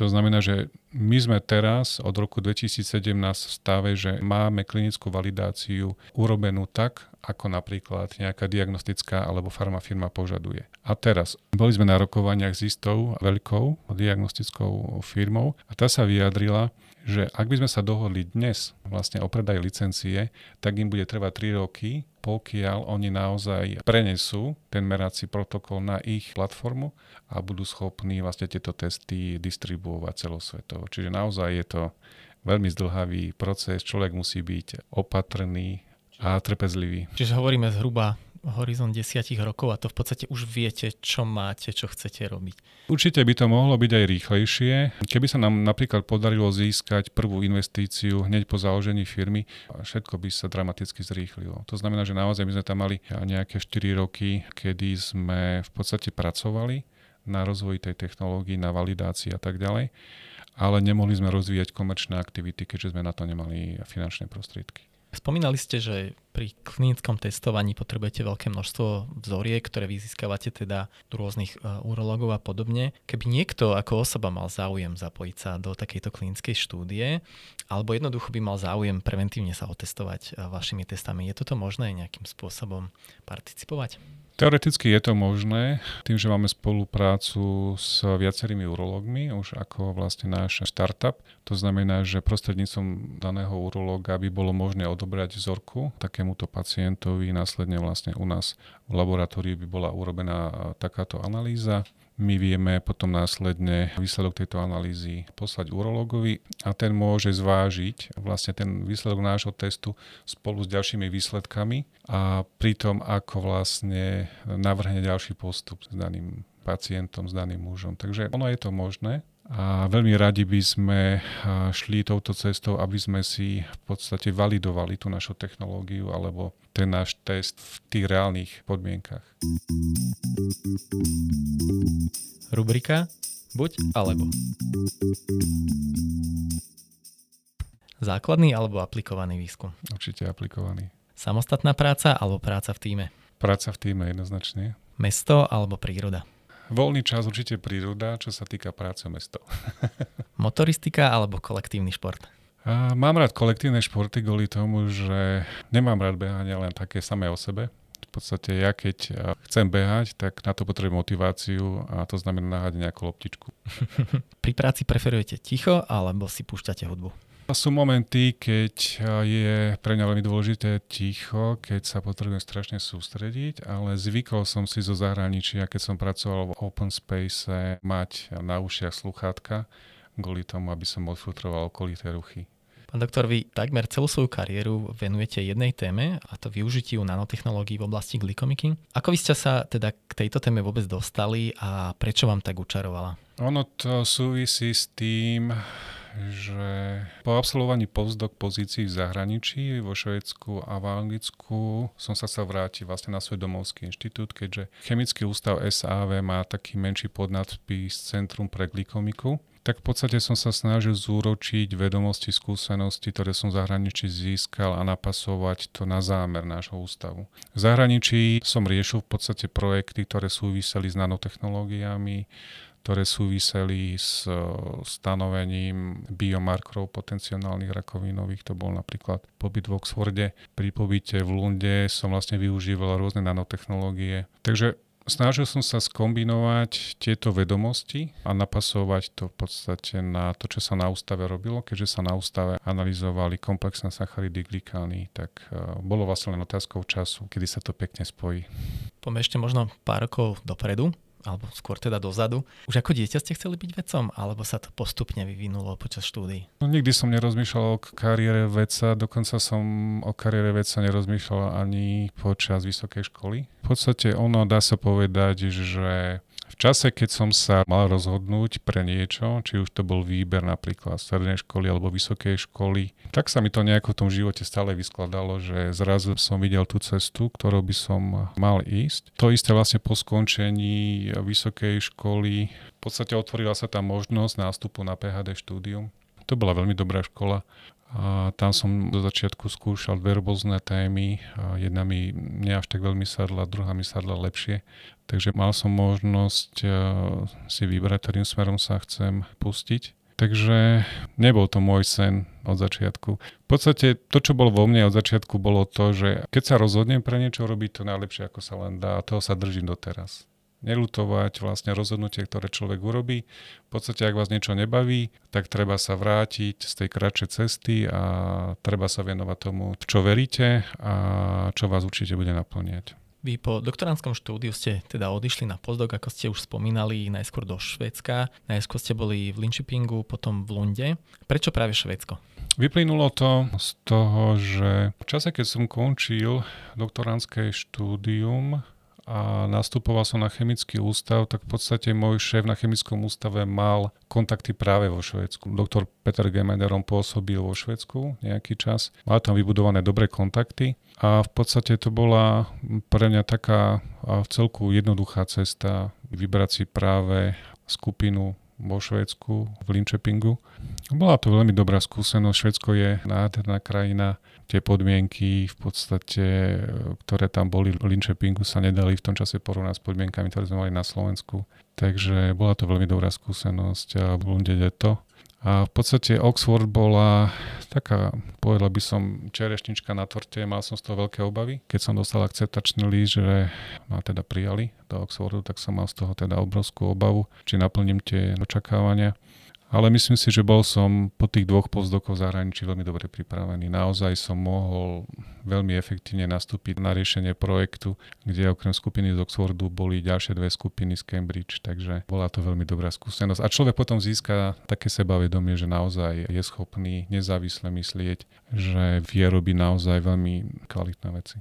Speaker 2: To znamená, že my sme teraz od roku 2017 v stave, že máme klinickú validáciu urobenú tak, ako napríklad nejaká diagnostická alebo farmafirma požaduje. A teraz, boli sme na rokovaniach s istou veľkou diagnostickou firmou a tá sa vyjadrila, že ak by sme sa dohodli dnes vlastne o predaj licencie, tak im bude trvať 3 roky, pokiaľ oni naozaj prenesú ten merací protokol na ich platformu a budú schopní vlastne tieto testy distribuovať celosvetovo. Čiže naozaj je to veľmi zdlhavý proces, človek musí byť opatrný a trpezlivý.
Speaker 1: Čiže hovoríme zhruba horizont desiatich rokov a to v podstate už viete, čo máte, čo chcete robiť.
Speaker 2: Určite by to mohlo byť aj rýchlejšie. Keby sa nám napríklad podarilo získať prvú investíciu hneď po založení firmy, všetko by sa dramaticky zrýchlilo. To znamená, že naozaj by sme tam mali nejaké 4 roky, kedy sme v podstate pracovali na rozvoji tej technológii, na validácii a tak ďalej, ale nemohli sme rozvíjať komerčné aktivity, keďže sme na to nemali finančné prostriedky.
Speaker 1: Spomínali ste, že pri klinickom testovaní potrebujete veľké množstvo vzoriek, ktoré vy získavate teda rôznych uh, urologov a podobne. Keby niekto ako osoba mal záujem zapojiť sa do takejto klinickej štúdie, alebo jednoducho by mal záujem preventívne sa otestovať uh, vašimi testami, je toto možné nejakým spôsobom participovať?
Speaker 2: Teoreticky je to možné, tým, že máme spoluprácu s viacerými urológmi, už ako vlastne náš startup. To znamená, že prostredníctvom daného urológa by bolo možné odobrať vzorku takémuto pacientovi, následne vlastne u nás v laboratóriu by bola urobená takáto analýza my vieme potom následne výsledok tejto analýzy poslať urologovi a ten môže zvážiť vlastne ten výsledok nášho testu spolu s ďalšími výsledkami a pritom ako vlastne navrhne ďalší postup s daným pacientom, s daným mužom. Takže ono je to možné a veľmi radi by sme šli touto cestou, aby sme si v podstate validovali tú našu technológiu alebo ten náš test v tých reálnych podmienkach.
Speaker 1: Rubrika Buď alebo. Základný alebo aplikovaný výskum?
Speaker 2: Určite aplikovaný.
Speaker 1: Samostatná práca alebo práca v týme?
Speaker 2: Práca v týme jednoznačne.
Speaker 1: Mesto alebo príroda?
Speaker 2: Voľný čas určite príroda, čo sa týka práce mesto.
Speaker 1: Motoristika alebo kolektívny šport?
Speaker 2: A mám rád kolektívne športy kvôli tomu, že nemám rád behanie len také samé o sebe. V podstate ja keď chcem behať, tak na to potrebujem motiváciu a to znamená nahať nejakú loptičku.
Speaker 1: Pri práci preferujete ticho alebo si púšťate hudbu?
Speaker 2: Sú momenty, keď je pre mňa veľmi dôležité ticho, keď sa potrebujem strašne sústrediť, ale zvykol som si zo zahraničia, keď som pracoval v open space, mať na ušiach sluchátka, kvôli tomu, aby som odfiltroval okolité ruchy.
Speaker 1: Pán doktor, vy takmer celú svoju kariéru venujete jednej téme, a to využitiu nanotechnológií v oblasti glikomiky. Ako vy ste sa teda k tejto téme vôbec dostali a prečo vám tak učarovala?
Speaker 2: Ono to súvisí s tým, že po absolvovaní postdoc pozícií v zahraničí, vo Švedsku a v Anglicku som sa chcel vrátiť vlastne na svoj domovský inštitút, keďže Chemický ústav SAV má taký menší podnadpis Centrum pre glikomiku tak v podstate som sa snažil zúročiť vedomosti, skúsenosti, ktoré som v zahraničí získal a napasovať to na zámer nášho ústavu. V zahraničí som riešil v podstate projekty, ktoré súviseli s nanotechnológiami, ktoré súviseli s stanovením biomarkerov potenciálnych rakovinových. To bol napríklad pobyt v Oxforde. Pri pobyte v Lunde som vlastne využíval rôzne nanotechnológie. Takže snažil som sa skombinovať tieto vedomosti a napasovať to v podstate na to, čo sa na ústave robilo. Keďže sa na ústave analyzovali komplexné sacharidy, glikány, tak uh, bolo vlastne len otázkou času, kedy sa to pekne spojí.
Speaker 1: Poďme ešte možno pár rokov dopredu. Alebo skôr teda dozadu. Už ako dieťa ste chceli byť vedcom, alebo sa to postupne vyvinulo počas štúdií?
Speaker 2: No, nikdy som nerozmýšľal o kariére vedca, dokonca som o kariére vedca nerozmýšľal ani počas vysokej školy. V podstate ono dá sa povedať, že v čase, keď som sa mal rozhodnúť pre niečo, či už to bol výber napríklad strednej školy alebo vysokej školy, tak sa mi to nejako v tom živote stále vyskladalo, že zrazu som videl tú cestu, ktorou by som mal ísť. To isté vlastne po skončení vysokej školy, v podstate otvorila sa tá možnosť nástupu na PHD štúdium. To bola veľmi dobrá škola a tam som do začiatku skúšal dve rôzne témy. A jedna mi nie až tak veľmi sadla, druhá mi sadla lepšie. Takže mal som možnosť e, si vybrať, ktorým smerom sa chcem pustiť. Takže nebol to môj sen od začiatku. V podstate to, čo bolo vo mne od začiatku, bolo to, že keď sa rozhodnem pre niečo robiť to najlepšie, ako sa len dá. A toho sa držím doteraz nelutovať vlastne rozhodnutie, ktoré človek urobí. V podstate, ak vás niečo nebaví, tak treba sa vrátiť z tej kratšej cesty a treba sa venovať tomu, čo veríte a čo vás určite bude naplňať.
Speaker 1: Vy po doktoránskom štúdiu ste teda odišli na postdoc, ako ste už spomínali, najskôr do Švédska, najskôr ste boli v Linköpingu, potom v Lunde. Prečo práve Švédsko?
Speaker 2: Vyplynulo to z toho, že v čase, keď som končil doktoránske štúdium, a nastupoval som na chemický ústav, tak v podstate môj šéf na chemickom ústave mal kontakty práve vo Švedsku. Doktor Peter Gemederom pôsobil vo Švedsku nejaký čas, mal tam vybudované dobré kontakty a v podstate to bola pre mňa taká v celku jednoduchá cesta vybrať si práve skupinu vo Švédsku, v Linköpingu. Bola to veľmi dobrá skúsenosť. Švédsko je nádherná krajina. Tie podmienky v podstate, ktoré tam boli v Linköpingu, sa nedali v tom čase porovnať s podmienkami, ktoré sme mali na Slovensku. Takže bola to veľmi dobrá skúsenosť a v to. A v podstate Oxford bola taká, povedal by som, čerešnička na torte. Mal som z toho veľké obavy. Keď som dostal akceptačný líst, že ma teda prijali do Oxfordu, tak som mal z toho teda obrovskú obavu, či naplním tie očakávania. Ale myslím si, že bol som po tých dvoch postdokoch v zahraničí veľmi dobre pripravený. Naozaj som mohol veľmi efektívne nastúpiť na riešenie projektu, kde okrem skupiny z Oxfordu boli ďalšie dve skupiny z Cambridge, takže bola to veľmi dobrá skúsenosť. A človek potom získa také sebavedomie, že naozaj je schopný nezávisle myslieť, že vie robiť naozaj veľmi kvalitné veci.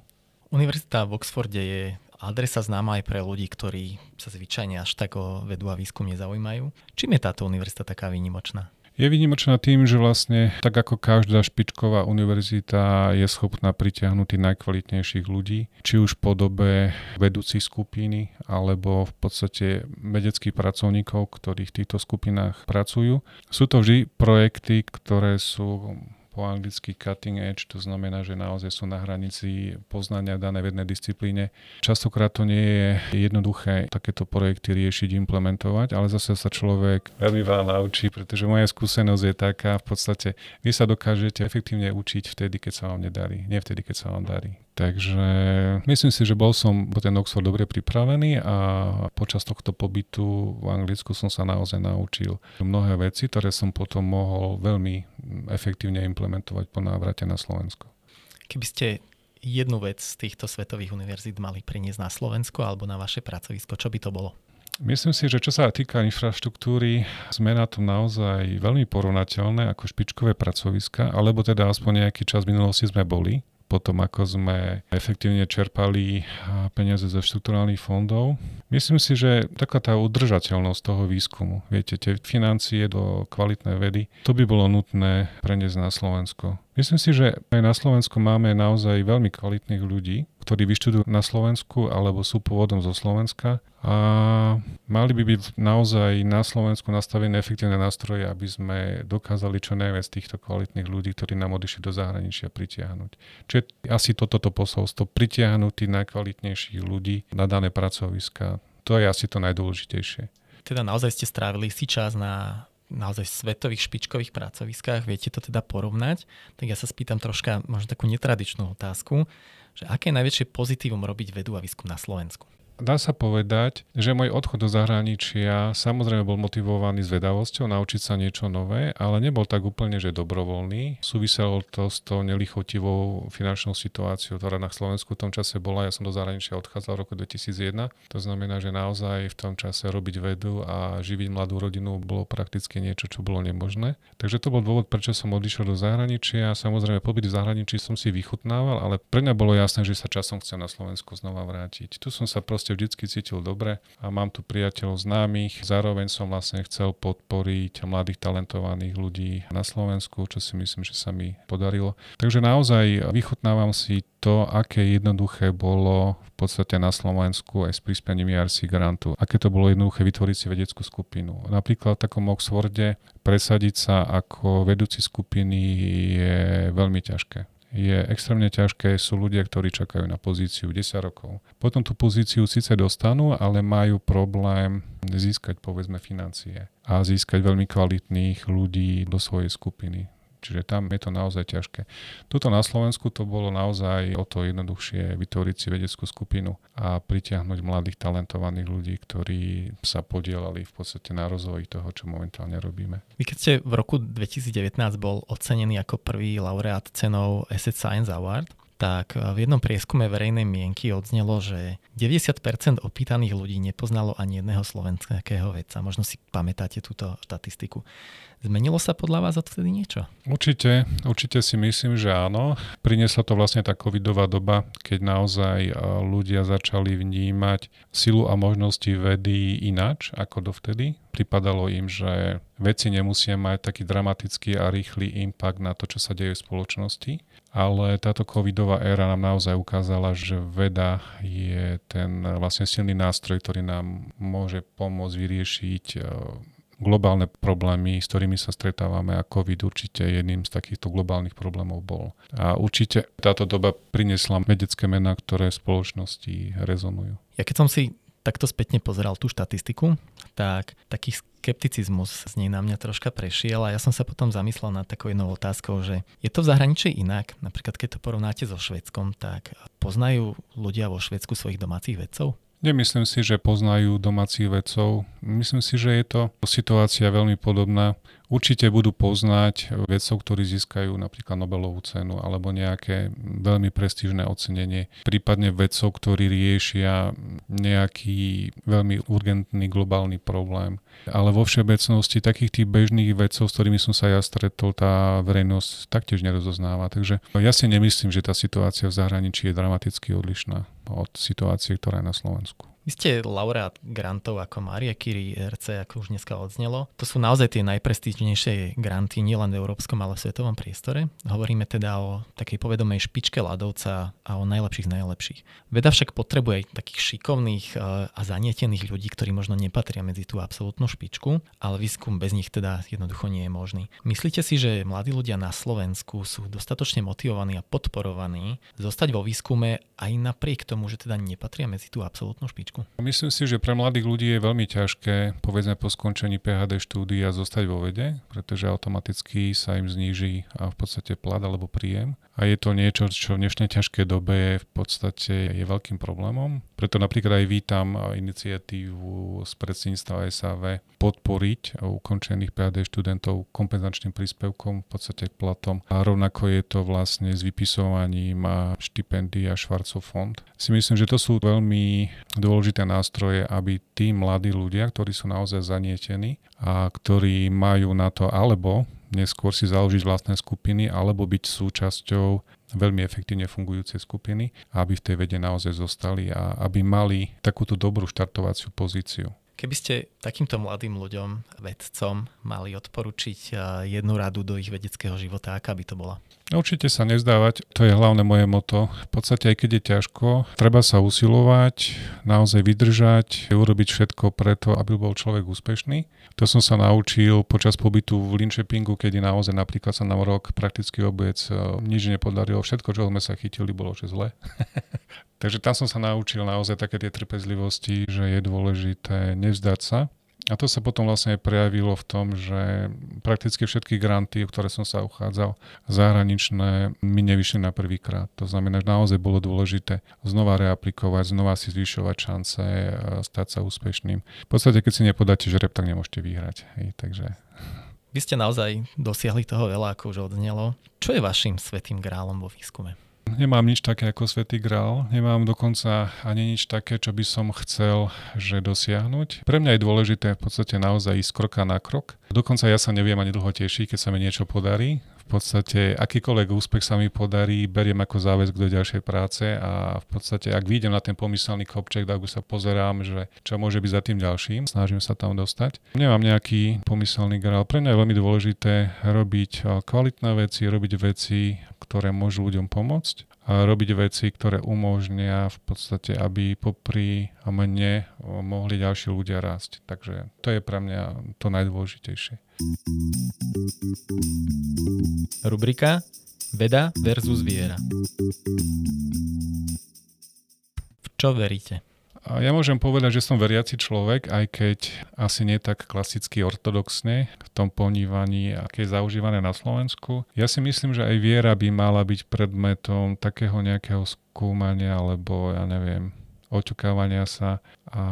Speaker 1: Univerzita v Oxforde je adresa známa aj pre ľudí, ktorí sa zvyčajne až tak o vedu a výskum nezaujímajú. Čím je táto univerzita taká výnimočná?
Speaker 2: Je výnimočná tým, že vlastne tak ako každá špičková univerzita je schopná pritiahnuť najkvalitnejších ľudí, či už v podobe vedúcich skupiny, alebo v podstate vedeckých pracovníkov, ktorí v týchto skupinách pracujú. Sú to vždy projekty, ktoré sú po anglicky cutting edge, to znamená, že naozaj sú na hranici poznania danej vednej disciplíne. Častokrát to nie je jednoduché takéto projekty riešiť, implementovať, ale zase sa človek veľmi veľa naučí, pretože moja skúsenosť je taká, v podstate vy sa dokážete efektívne učiť vtedy, keď sa vám nedarí, nie vtedy, keď sa vám darí. Takže myslím si, že bol som po ten Oxford dobre pripravený a počas tohto pobytu v Anglicku som sa naozaj naučil mnohé veci, ktoré som potom mohol veľmi efektívne implementovať po návrate na Slovensko.
Speaker 1: Keby ste jednu vec z týchto svetových univerzít mali priniesť na Slovensko alebo na vaše pracovisko, čo by to bolo?
Speaker 2: Myslím si, že čo sa týka infraštruktúry, sme na tom naozaj veľmi porovnateľné ako špičkové pracoviska, alebo teda aspoň nejaký čas v minulosti sme boli potom ako sme efektívne čerpali peniaze ze štruktúrálnych fondov. Myslím si, že taká tá udržateľnosť toho výskumu, viete, tie financie do kvalitnej vedy, to by bolo nutné preniesť na Slovensko. Myslím si, že aj na Slovensku máme naozaj veľmi kvalitných ľudí, ktorí vyštudujú na Slovensku alebo sú pôvodom zo Slovenska a mali by byť naozaj na Slovensku nastavené efektívne nástroje, aby sme dokázali čo najviac týchto kvalitných ľudí, ktorí nám odišli do zahraničia, pritiahnuť. Čiže asi toto to posolstvo, pritiahnuť tých najkvalitnejších ľudí na dané pracoviska, to je asi to najdôležitejšie.
Speaker 1: Teda naozaj ste strávili si čas na naozaj svetových špičkových pracoviskách, viete to teda porovnať, tak ja sa spýtam troška možno takú netradičnú otázku, že aké je najväčšie pozitívum robiť vedu a výskum na Slovensku?
Speaker 2: Dá sa povedať, že môj odchod do zahraničia samozrejme bol motivovaný zvedavosťou naučiť sa niečo nové, ale nebol tak úplne, že dobrovoľný. Súviselo to s tou nelichotivou finančnou situáciou, ktorá na Slovensku v tom čase bola. Ja som do zahraničia odchádzal v roku 2001. To znamená, že naozaj v tom čase robiť vedu a živiť mladú rodinu bolo prakticky niečo, čo bolo nemožné. Takže to bol dôvod, prečo som odišiel do zahraničia. Samozrejme, pobyt v zahraničí som si vychutnával, ale pre mňa bolo jasné, že sa časom chcem na Slovensku znova vrátiť. Tu som sa proste vždycky cítil dobre a mám tu priateľov známych. Zároveň som vlastne chcel podporiť mladých talentovaných ľudí na Slovensku, čo si myslím, že sa mi podarilo. Takže naozaj vychutnávam si to, aké jednoduché bolo v podstate na Slovensku aj s prispením ERC grantu. Aké to bolo jednoduché vytvoriť si vedeckú skupinu. Napríklad v takom Oxforde presadiť sa ako vedúci skupiny je veľmi ťažké je extrémne ťažké, sú ľudia, ktorí čakajú na pozíciu 10 rokov. Potom tú pozíciu síce dostanú, ale majú problém získať povedzme financie a získať veľmi kvalitných ľudí do svojej skupiny. Čiže tam je to naozaj ťažké. Tuto na Slovensku to bolo naozaj o to jednoduchšie vytvoriť si vedeckú skupinu a pritiahnuť mladých talentovaných ľudí, ktorí sa podielali v podstate na rozvoji toho, čo momentálne robíme.
Speaker 1: Vy keď ste v roku 2019 bol ocenený ako prvý laureát cenou Asset Science Award, tak v jednom prieskume verejnej mienky odznelo, že 90% opýtaných ľudí nepoznalo ani jedného slovenského vedca. Možno si pamätáte túto štatistiku. Zmenilo sa podľa vás odvtedy niečo?
Speaker 2: Určite, určite si myslím, že áno. Priniesla to vlastne tá covidová doba, keď naozaj e, ľudia začali vnímať silu a možnosti vedy inač ako dovtedy. Pripadalo im, že veci nemusia mať taký dramatický a rýchly impact na to, čo sa deje v spoločnosti, ale táto covidová éra nám naozaj ukázala, že veda je ten vlastne silný nástroj, ktorý nám môže pomôcť vyriešiť e, globálne problémy, s ktorými sa stretávame a COVID určite jedným z takýchto globálnych problémov bol. A určite táto doba priniesla vedecké mená, ktoré v spoločnosti rezonujú.
Speaker 1: Ja keď som si takto spätne pozeral tú štatistiku, tak taký skepticizmus z nej na mňa troška prešiel a ja som sa potom zamyslel nad takou jednou otázkou, že je to v zahraničí inak? Napríklad keď to porovnáte so Švedskom, tak poznajú ľudia vo Švedsku svojich domácich vedcov?
Speaker 2: Nemyslím si, že poznajú domácich vedcov. Myslím si, že je to situácia veľmi podobná. Určite budú poznať vedcov, ktorí získajú napríklad Nobelovú cenu alebo nejaké veľmi prestížne ocenenie, prípadne vedcov, ktorí riešia nejaký veľmi urgentný globálny problém. Ale vo všeobecnosti takých tých bežných vedcov, s ktorými som sa ja stretol, tá verejnosť taktiež nerozoznáva. Takže ja si nemyslím, že tá situácia v zahraničí je dramaticky odlišná od situácie, ktorá je na Slovensku.
Speaker 1: Vy ste laureát grantov ako Maria Curie, RC, ako už dneska odznelo. To sú naozaj tie najprestížnejšie granty nielen v európskom, ale v svetovom priestore. Hovoríme teda o takej povedomej špičke ľadovca a o najlepších z najlepších. Veda však potrebuje aj takých šikovných e, a zanietených ľudí, ktorí možno nepatria medzi tú absolútnu špičku, ale výskum bez nich teda jednoducho nie je možný. Myslíte si, že mladí ľudia na Slovensku sú dostatočne motivovaní a podporovaní zostať vo výskume aj napriek tomu, že teda nepatria medzi tú absolútnu špičku?
Speaker 2: Myslím si, že pre mladých ľudí je veľmi ťažké, povedzme po skončení PHD štúdia, zostať vo vede, pretože automaticky sa im zníži v podstate plat alebo príjem. A je to niečo, čo v dnešnej ťažkej dobe v podstate je veľkým problémom. Preto napríklad aj vítam iniciatívu z predsedníctva SAV podporiť ukončených PHD študentov kompenzačným príspevkom v podstate k platom. A rovnako je to vlastne s vypisovaním štipendia Švarcov fond. Si myslím, že to sú veľmi dôležité nástroje, aby tí mladí ľudia, ktorí sú naozaj zanietení a ktorí majú na to alebo neskôr si založiť vlastné skupiny alebo byť súčasťou veľmi efektívne fungujúcej skupiny, aby v tej vede naozaj zostali a aby mali takúto dobrú štartovaciu pozíciu.
Speaker 1: Keby ste takýmto mladým ľuďom, vedcom, mali odporučiť eh, jednu radu do ich vedeckého života, aká by to bola?
Speaker 2: Určite sa nezdávať, to je hlavné moje moto. V podstate aj keď je ťažko, treba sa usilovať, naozaj vydržať, urobiť všetko preto, aby bol človek úspešný. To som sa naučil počas pobytu v Linköpingu, kedy naozaj napríklad sa nám rok prakticky obec eh, nič nepodarilo. Všetko, čo sme sa chytili, bolo že zle. Takže tam som sa naučil naozaj také tie trpezlivosti, že je dôležité nevzdať sa A to sa potom vlastne aj prejavilo v tom, že prakticky všetky granty, o ktoré som sa uchádzal, zahraničné, mi nevyšli na prvýkrát. To znamená, že naozaj bolo dôležité znova reaplikovať, znova si zvyšovať šance stať sa úspešným. V podstate, keď si nepodáte žreb, tak nemôžete vyhrať. Hej, takže...
Speaker 1: Vy ste naozaj dosiahli toho veľa, ako už odznelo. Čo je vašim svetým grálom vo výskume?
Speaker 2: Nemám nič také ako Svetý Grál, nemám dokonca ani nič také, čo by som chcel že dosiahnuť. Pre mňa je dôležité v podstate naozaj ísť kroka na krok. Dokonca ja sa neviem ani dlho tešiť, keď sa mi niečo podarí podstate akýkoľvek úspech sa mi podarí, beriem ako záväzk do ďalšej práce a v podstate ak vyjdem na ten pomyselný kopček, tak sa pozerám, že čo môže byť za tým ďalším, snažím sa tam dostať. Nemám nejaký pomyselný grál. Pre mňa je veľmi dôležité robiť eh, kvalitné veci, robiť veci, ktoré môžu ľuďom pomôcť a robiť veci, ktoré umožnia v podstate, aby popri mne mohli ďalší ľudia rásť. Takže to je pre mňa to najdôležitejšie.
Speaker 1: Rubrika Veda versus viera. V čo veríte?
Speaker 2: Ja môžem povedať, že som veriaci človek, aj keď asi nie tak klasicky ortodoxne v tom ponívaní, aké je zaužívané na Slovensku. Ja si myslím, že aj viera by mala byť predmetom takého nejakého skúmania, alebo ja neviem, oťukávania sa. A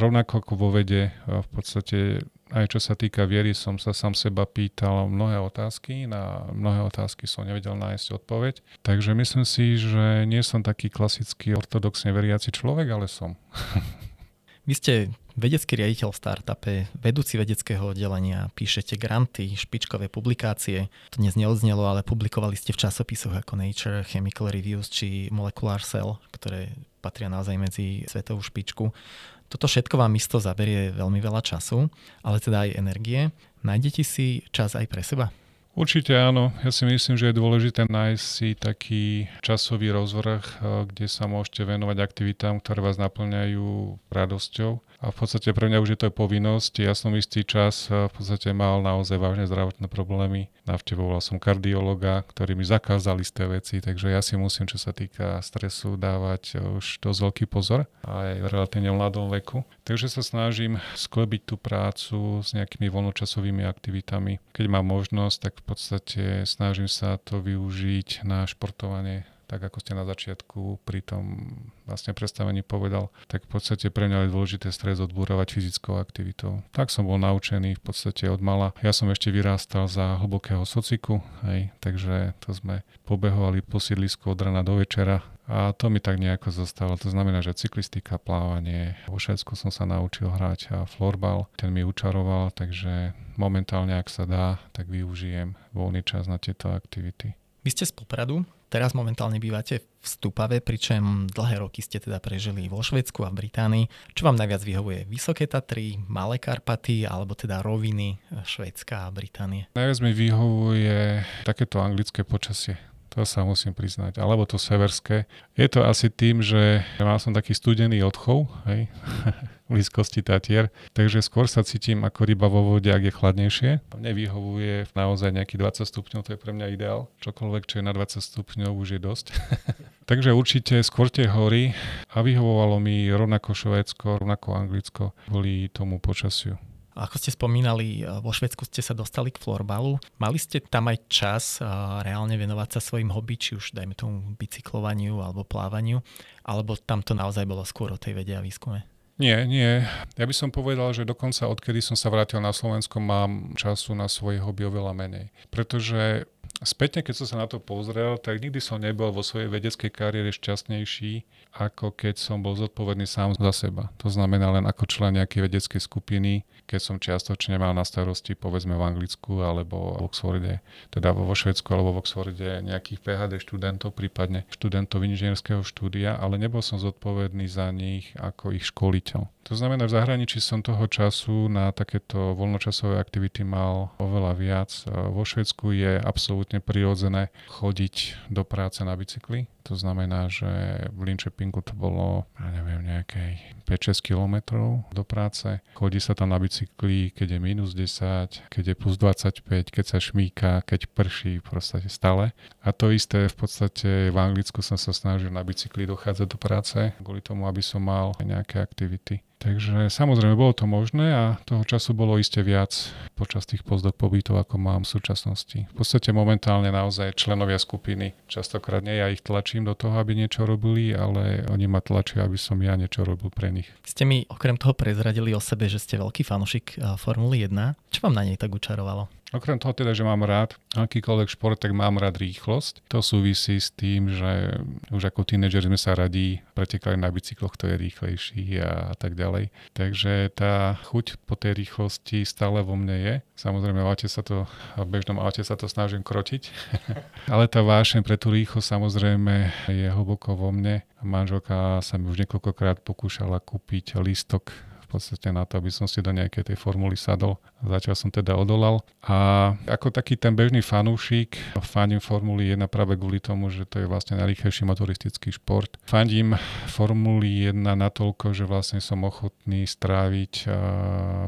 Speaker 2: rovnako ako vo vede v podstate aj čo sa týka viery, som sa sám seba pýtal mnohé otázky, na mnohé otázky som nevedel nájsť odpoveď. Takže myslím si, že nie som taký klasický ortodoxne veriaci človek, ale som.
Speaker 1: Vy ste vedecký riaditeľ v startupe, vedúci vedeckého oddelenia, píšete granty, špičkové publikácie. To dnes neodznelo, ale publikovali ste v časopisoch ako Nature, Chemical Reviews či Molecular Cell, ktoré patria naozaj medzi svetovú špičku. Toto všetko vám isto zaberie veľmi veľa času, ale teda aj energie. Nájdete si čas aj pre seba?
Speaker 2: Určite áno. Ja si myslím, že je dôležité nájsť si taký časový rozvrh, eh, kde sa môžete venovať aktivitám, ktoré vás naplňajú radosťou. A v podstate pre mňa už je to povinnosť. Ja som istý čas eh, v podstate mal naozaj vážne zdravotné problémy. Navštevoval som kardiologa, ktorý mi zakázal isté veci, takže ja si musím, čo sa týka stresu, dávať eh, už dosť veľký pozor aj v relatívne mladom veku. Takže sa snažím sklebiť tú prácu s nejakými voľnočasovými aktivitami. Keď mám možnosť, tak podstate snažím sa to využiť na športovanie tak ako ste na začiatku pri tom vlastne predstavení povedal, tak v podstate pre mňa je dôležité stres odbúravať fyzickou aktivitou. Tak som bol naučený v podstate od mala. Ja som ešte vyrástal za hlbokého sociku, hej, takže to sme pobehovali po sídlisku od rana do večera a to mi tak nejako zostalo. To znamená, že cyklistika, plávanie. Vo Švedsku som sa naučil hrať a florbal. Ten mi učaroval, takže momentálne, ak sa dá, tak využijem voľný čas na tieto aktivity.
Speaker 1: Vy ste z Popradu, teraz momentálne bývate v Stupave, pričom dlhé roky ste teda prežili vo Švedsku a v Británii. Čo vám najviac vyhovuje? Vysoké Tatry, Malé Karpaty alebo teda roviny Švedska a Británie?
Speaker 2: Najviac mi vyhovuje takéto anglické počasie to sa musím priznať. Alebo to severské. Je to asi tým, že mal som taký studený odchov, hej, blízkosti Tatier, takže skôr sa cítim ako ryba vo vode, ak je chladnejšie. Mne vyhovuje naozaj nejaký 20 stupňov, to je pre mňa ideál. Čokoľvek, čo je na 20 stupňov, už je dosť. takže určite skôr tie hory a vyhovovalo mi rovnako Švédsko, rovnako Anglicko kvôli tomu počasiu.
Speaker 1: Ako ste spomínali, e, vo Švedsku ste sa dostali k florbalu. Mali ste tam aj čas e, reálne venovať sa svojim hobby, či už dajme tomu bicyklovaniu alebo plávaniu, alebo tam to naozaj bolo skôr o tej vede a výskume?
Speaker 2: Nie, nie. Ja by som povedal, že dokonca odkedy som sa vrátil na Slovensko, mám času na svoje hobby oveľa menej. Pretože spätne, keď som sa na to pozrel, tak nikdy som nebol vo svojej vedeckej kariére šťastnejší, ako keď som bol zodpovedný sám za seba. To znamená len ako člen nejakej vedeckej skupiny, keď som čiastočne mal na starosti povedzme v Anglicku alebo v Oxforde, teda vo Švedsku alebo v Oxforde nejakých PhD študentov, prípadne študentov inžinierského štúdia, ale nebol som zodpovedný za nich ako ich školiteľ. To znamená, v zahraničí som toho času na takéto voľnočasové aktivity mal oveľa viac. Vo Švedsku je absolútne prirodzené chodiť do práce na bicykli. To znamená, že v Linköpingu to bolo, ja neviem, nejakej 5-6 kilometrov do práce. Chodí sa tam na bicykli, keď je minus 10, keď je plus 25, keď sa šmíka, keď prší, proste stále. A to isté v podstate v Anglicku som sa snažil na bicykli dochádzať do práce, kvôli tomu, aby som mal nejaké aktivity. Takže samozrejme bolo to možné a toho času bolo iste viac počas tých pozdok pobytov, ako mám v súčasnosti. V podstate momentálne naozaj členovia skupiny, častokrát nie ja ich tlačím do toho, aby niečo robili, ale oni ma tlačia, aby som ja niečo robil pre nich.
Speaker 1: Ste mi okrem toho prezradili o sebe, že ste veľký fanúšik eh, Formuly 1. Čo vám na nej tak učarovalo?
Speaker 2: Okrem toho teda, že mám rád akýkoľvek šport, tak mám rád rýchlosť. To súvisí s tým, že už ako tínedžer sme sa radí pretekali na bicykloch, kto je rýchlejší a, tak ďalej. Takže tá chuť po tej rýchlosti stále vo mne je. Samozrejme, v sa to, v bežnom aute sa to snažím krotiť. Ale tá vášeň pre tú rýchlosť samozrejme je hlboko vo mne. Manželka sa mi už niekoľkokrát pokúšala kúpiť lístok v podstate na to, aby som si do nejakej tej formuly sadol. Zatiaľ som teda odolal. A ako taký ten bežný fanúšik, fandím Formuly 1 práve kvôli tomu, že to je vlastne najrýchlejší motoristický šport. Fandím Formuly 1 natoľko, že vlastne som ochotný stráviť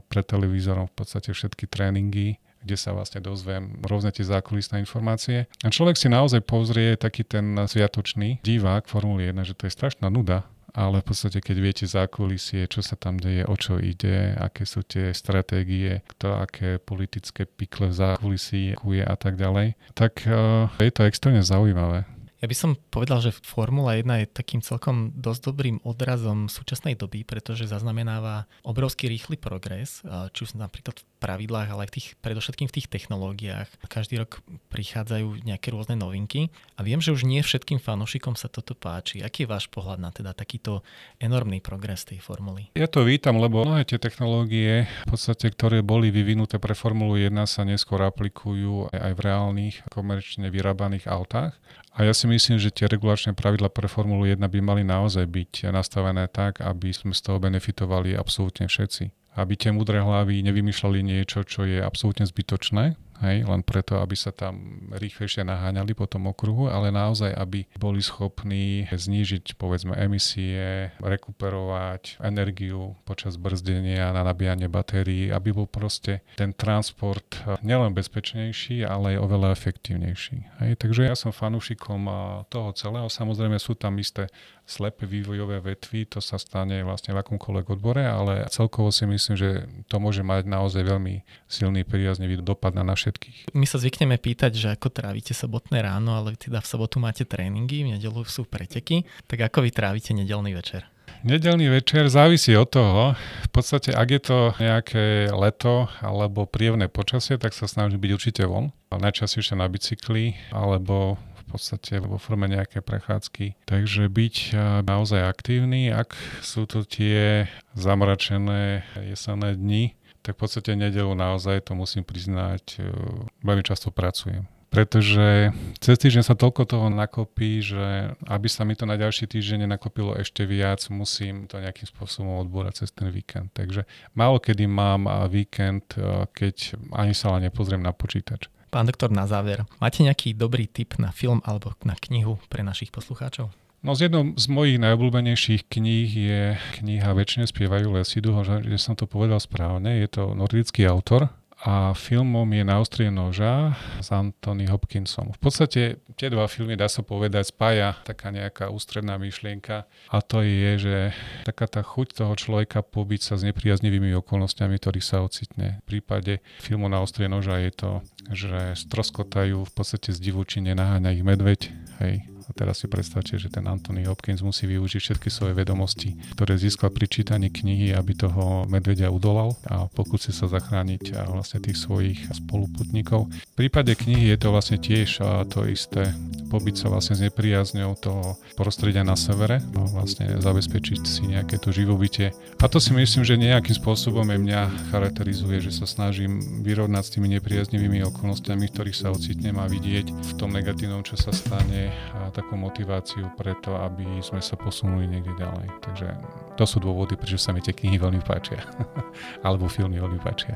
Speaker 2: pred televízorom v podstate všetky tréningy kde sa vlastne dozviem rôzne tie zákulisné informácie. A človek si naozaj pozrie taký ten sviatočný divák Formuly 1, že to je strašná nuda, ale v podstate keď viete zákulisie, čo sa tam deje, o čo ide, aké sú tie stratégie, kto aké politické pikle v zákulisí kuje a tak ďalej, tak uh, je to extrémne zaujímavé.
Speaker 1: Ja by som povedal, že Formula 1 je takým celkom dosť dobrým odrazom súčasnej doby, pretože zaznamenáva obrovský rýchly progres, či už napríklad v pravidlách, ale aj v tých, predovšetkým v tých technológiách. Každý rok prichádzajú nejaké rôzne novinky a viem, že už nie všetkým fanúšikom sa toto páči. Aký je váš pohľad na teda takýto enormný progres tej formuly?
Speaker 2: Ja to vítam, lebo mnohé tie technológie, v podstate, ktoré boli vyvinuté pre Formulu 1, sa neskôr aplikujú aj v reálnych komerčne vyrábaných autách. A ja si myslím, že tie regulačné pravidla pre Formulu 1 by mali naozaj byť nastavené tak, aby sme z toho benefitovali absolútne všetci. Aby tie múdre hlavy nevymýšľali niečo, čo je absolútne zbytočné, hej, len preto, aby sa tam rýchlejšie naháňali po tom okruhu, ale naozaj, aby boli schopní znížiť povedzme emisie, rekuperovať energiu počas brzdenia na nabíjanie batérií, aby bol proste ten transport eh, nielen bezpečnejší, ale aj oveľa efektívnejší. Hej, takže ja som fanúšikom eh, toho celého. Samozrejme sú tam isté slepé vývojové vetvy, to sa stane vlastne v akomkoľvek odbore, ale celkovo si myslím, že to môže mať naozaj veľmi silný príjaznivý dopad na naše všetkých.
Speaker 1: My sa zvykneme pýtať, že ako trávite sobotné ráno, ale teda v sobotu máte tréningy, v nedelu sú preteky, tak ako vy trávite nedelný večer?
Speaker 2: Nedelný večer závisí od toho. V podstate, ak je to nejaké leto alebo príjemné počasie, tak sa snažím byť určite von. Najčastejšie na bicykli alebo podstate vo forme nejaké prechádzky. Takže byť naozaj aktívny, ak sú to tie zamračené jesenné dni, tak v podstate nedelu naozaj, to musím priznať, e, veľmi často pracujem. Pretože cez týždeň sa toľko toho nakopí, že aby sa mi to na ďalší týždeň nenakopilo ešte viac, musím to nejakým spôsobom odbúrať cez ten víkend. Takže málo kedy mám víkend, e, keď ani sa len nepozriem na počítač.
Speaker 1: Pán doktor, na záver, máte nejaký dobrý tip na film alebo na knihu pre našich poslucháčov?
Speaker 2: No z jednou z mojich najobľúbenejších kníh je kniha Večne spievajú lesy, dúfam, že som to povedal správne. Je to nordický autor a filmom je Na ostrie noža s Anthony Hopkinsom. V podstate tie dva filmy, dá sa povedať, spája taká nejaká ústredná myšlienka a to je, že taká tá chuť toho človeka pobyť sa s nepriaznivými okolnostiami, ktorých sa ocitne. V prípade filmu Na ostrie noža je to, že stroskotajú v podstate z divučine, naháňa ich medveď, hej, a teraz si predstavte, že ten Anthony Hopkins musí využiť všetky svoje vedomosti, ktoré získal pri čítaní knihy, aby toho medvedia udolal a pokúsi sa zachrániť a vlastne tých svojich spoluputníkov. V prípade knihy je to vlastne tiež to isté pobyť sa vlastne s nepriazňou toho prostredia na severe a vlastne zabezpečiť si nejaké to živobytie. A to si myslím, že nejakým spôsobom aj mňa charakterizuje, že sa snažím vyrovnať s tými nepriaznivými okolnostiami, ktorých sa ocitnem a vidieť v tom negatívnom, čo sa stane a takú motiváciu preto, aby sme sa posunuli niekde ďalej. Takže to sú dôvody, prečo sa mi tie knihy veľmi páčia. Alebo filmy veľmi páčia.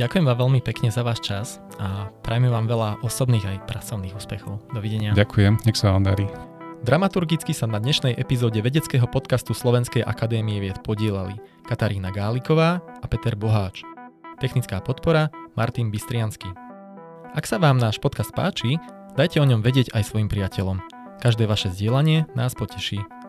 Speaker 1: Ďakujem vám veľmi pekne za váš čas a prajme vám veľa osobných aj pracovných úspechov. Dovidenia.
Speaker 2: Ďakujem, nech sa vám darí.
Speaker 1: Dramaturgicky sa na dnešnej epizóde vedeckého podcastu Slovenskej akadémie vied podielali Katarína Gáliková a Peter Boháč. Technická podpora Martin Bystriansky. Ak sa vám náš podcast páči, dajte o ňom vedieť aj svojim priateľom. Každé vaše zdieľanie nás poteší.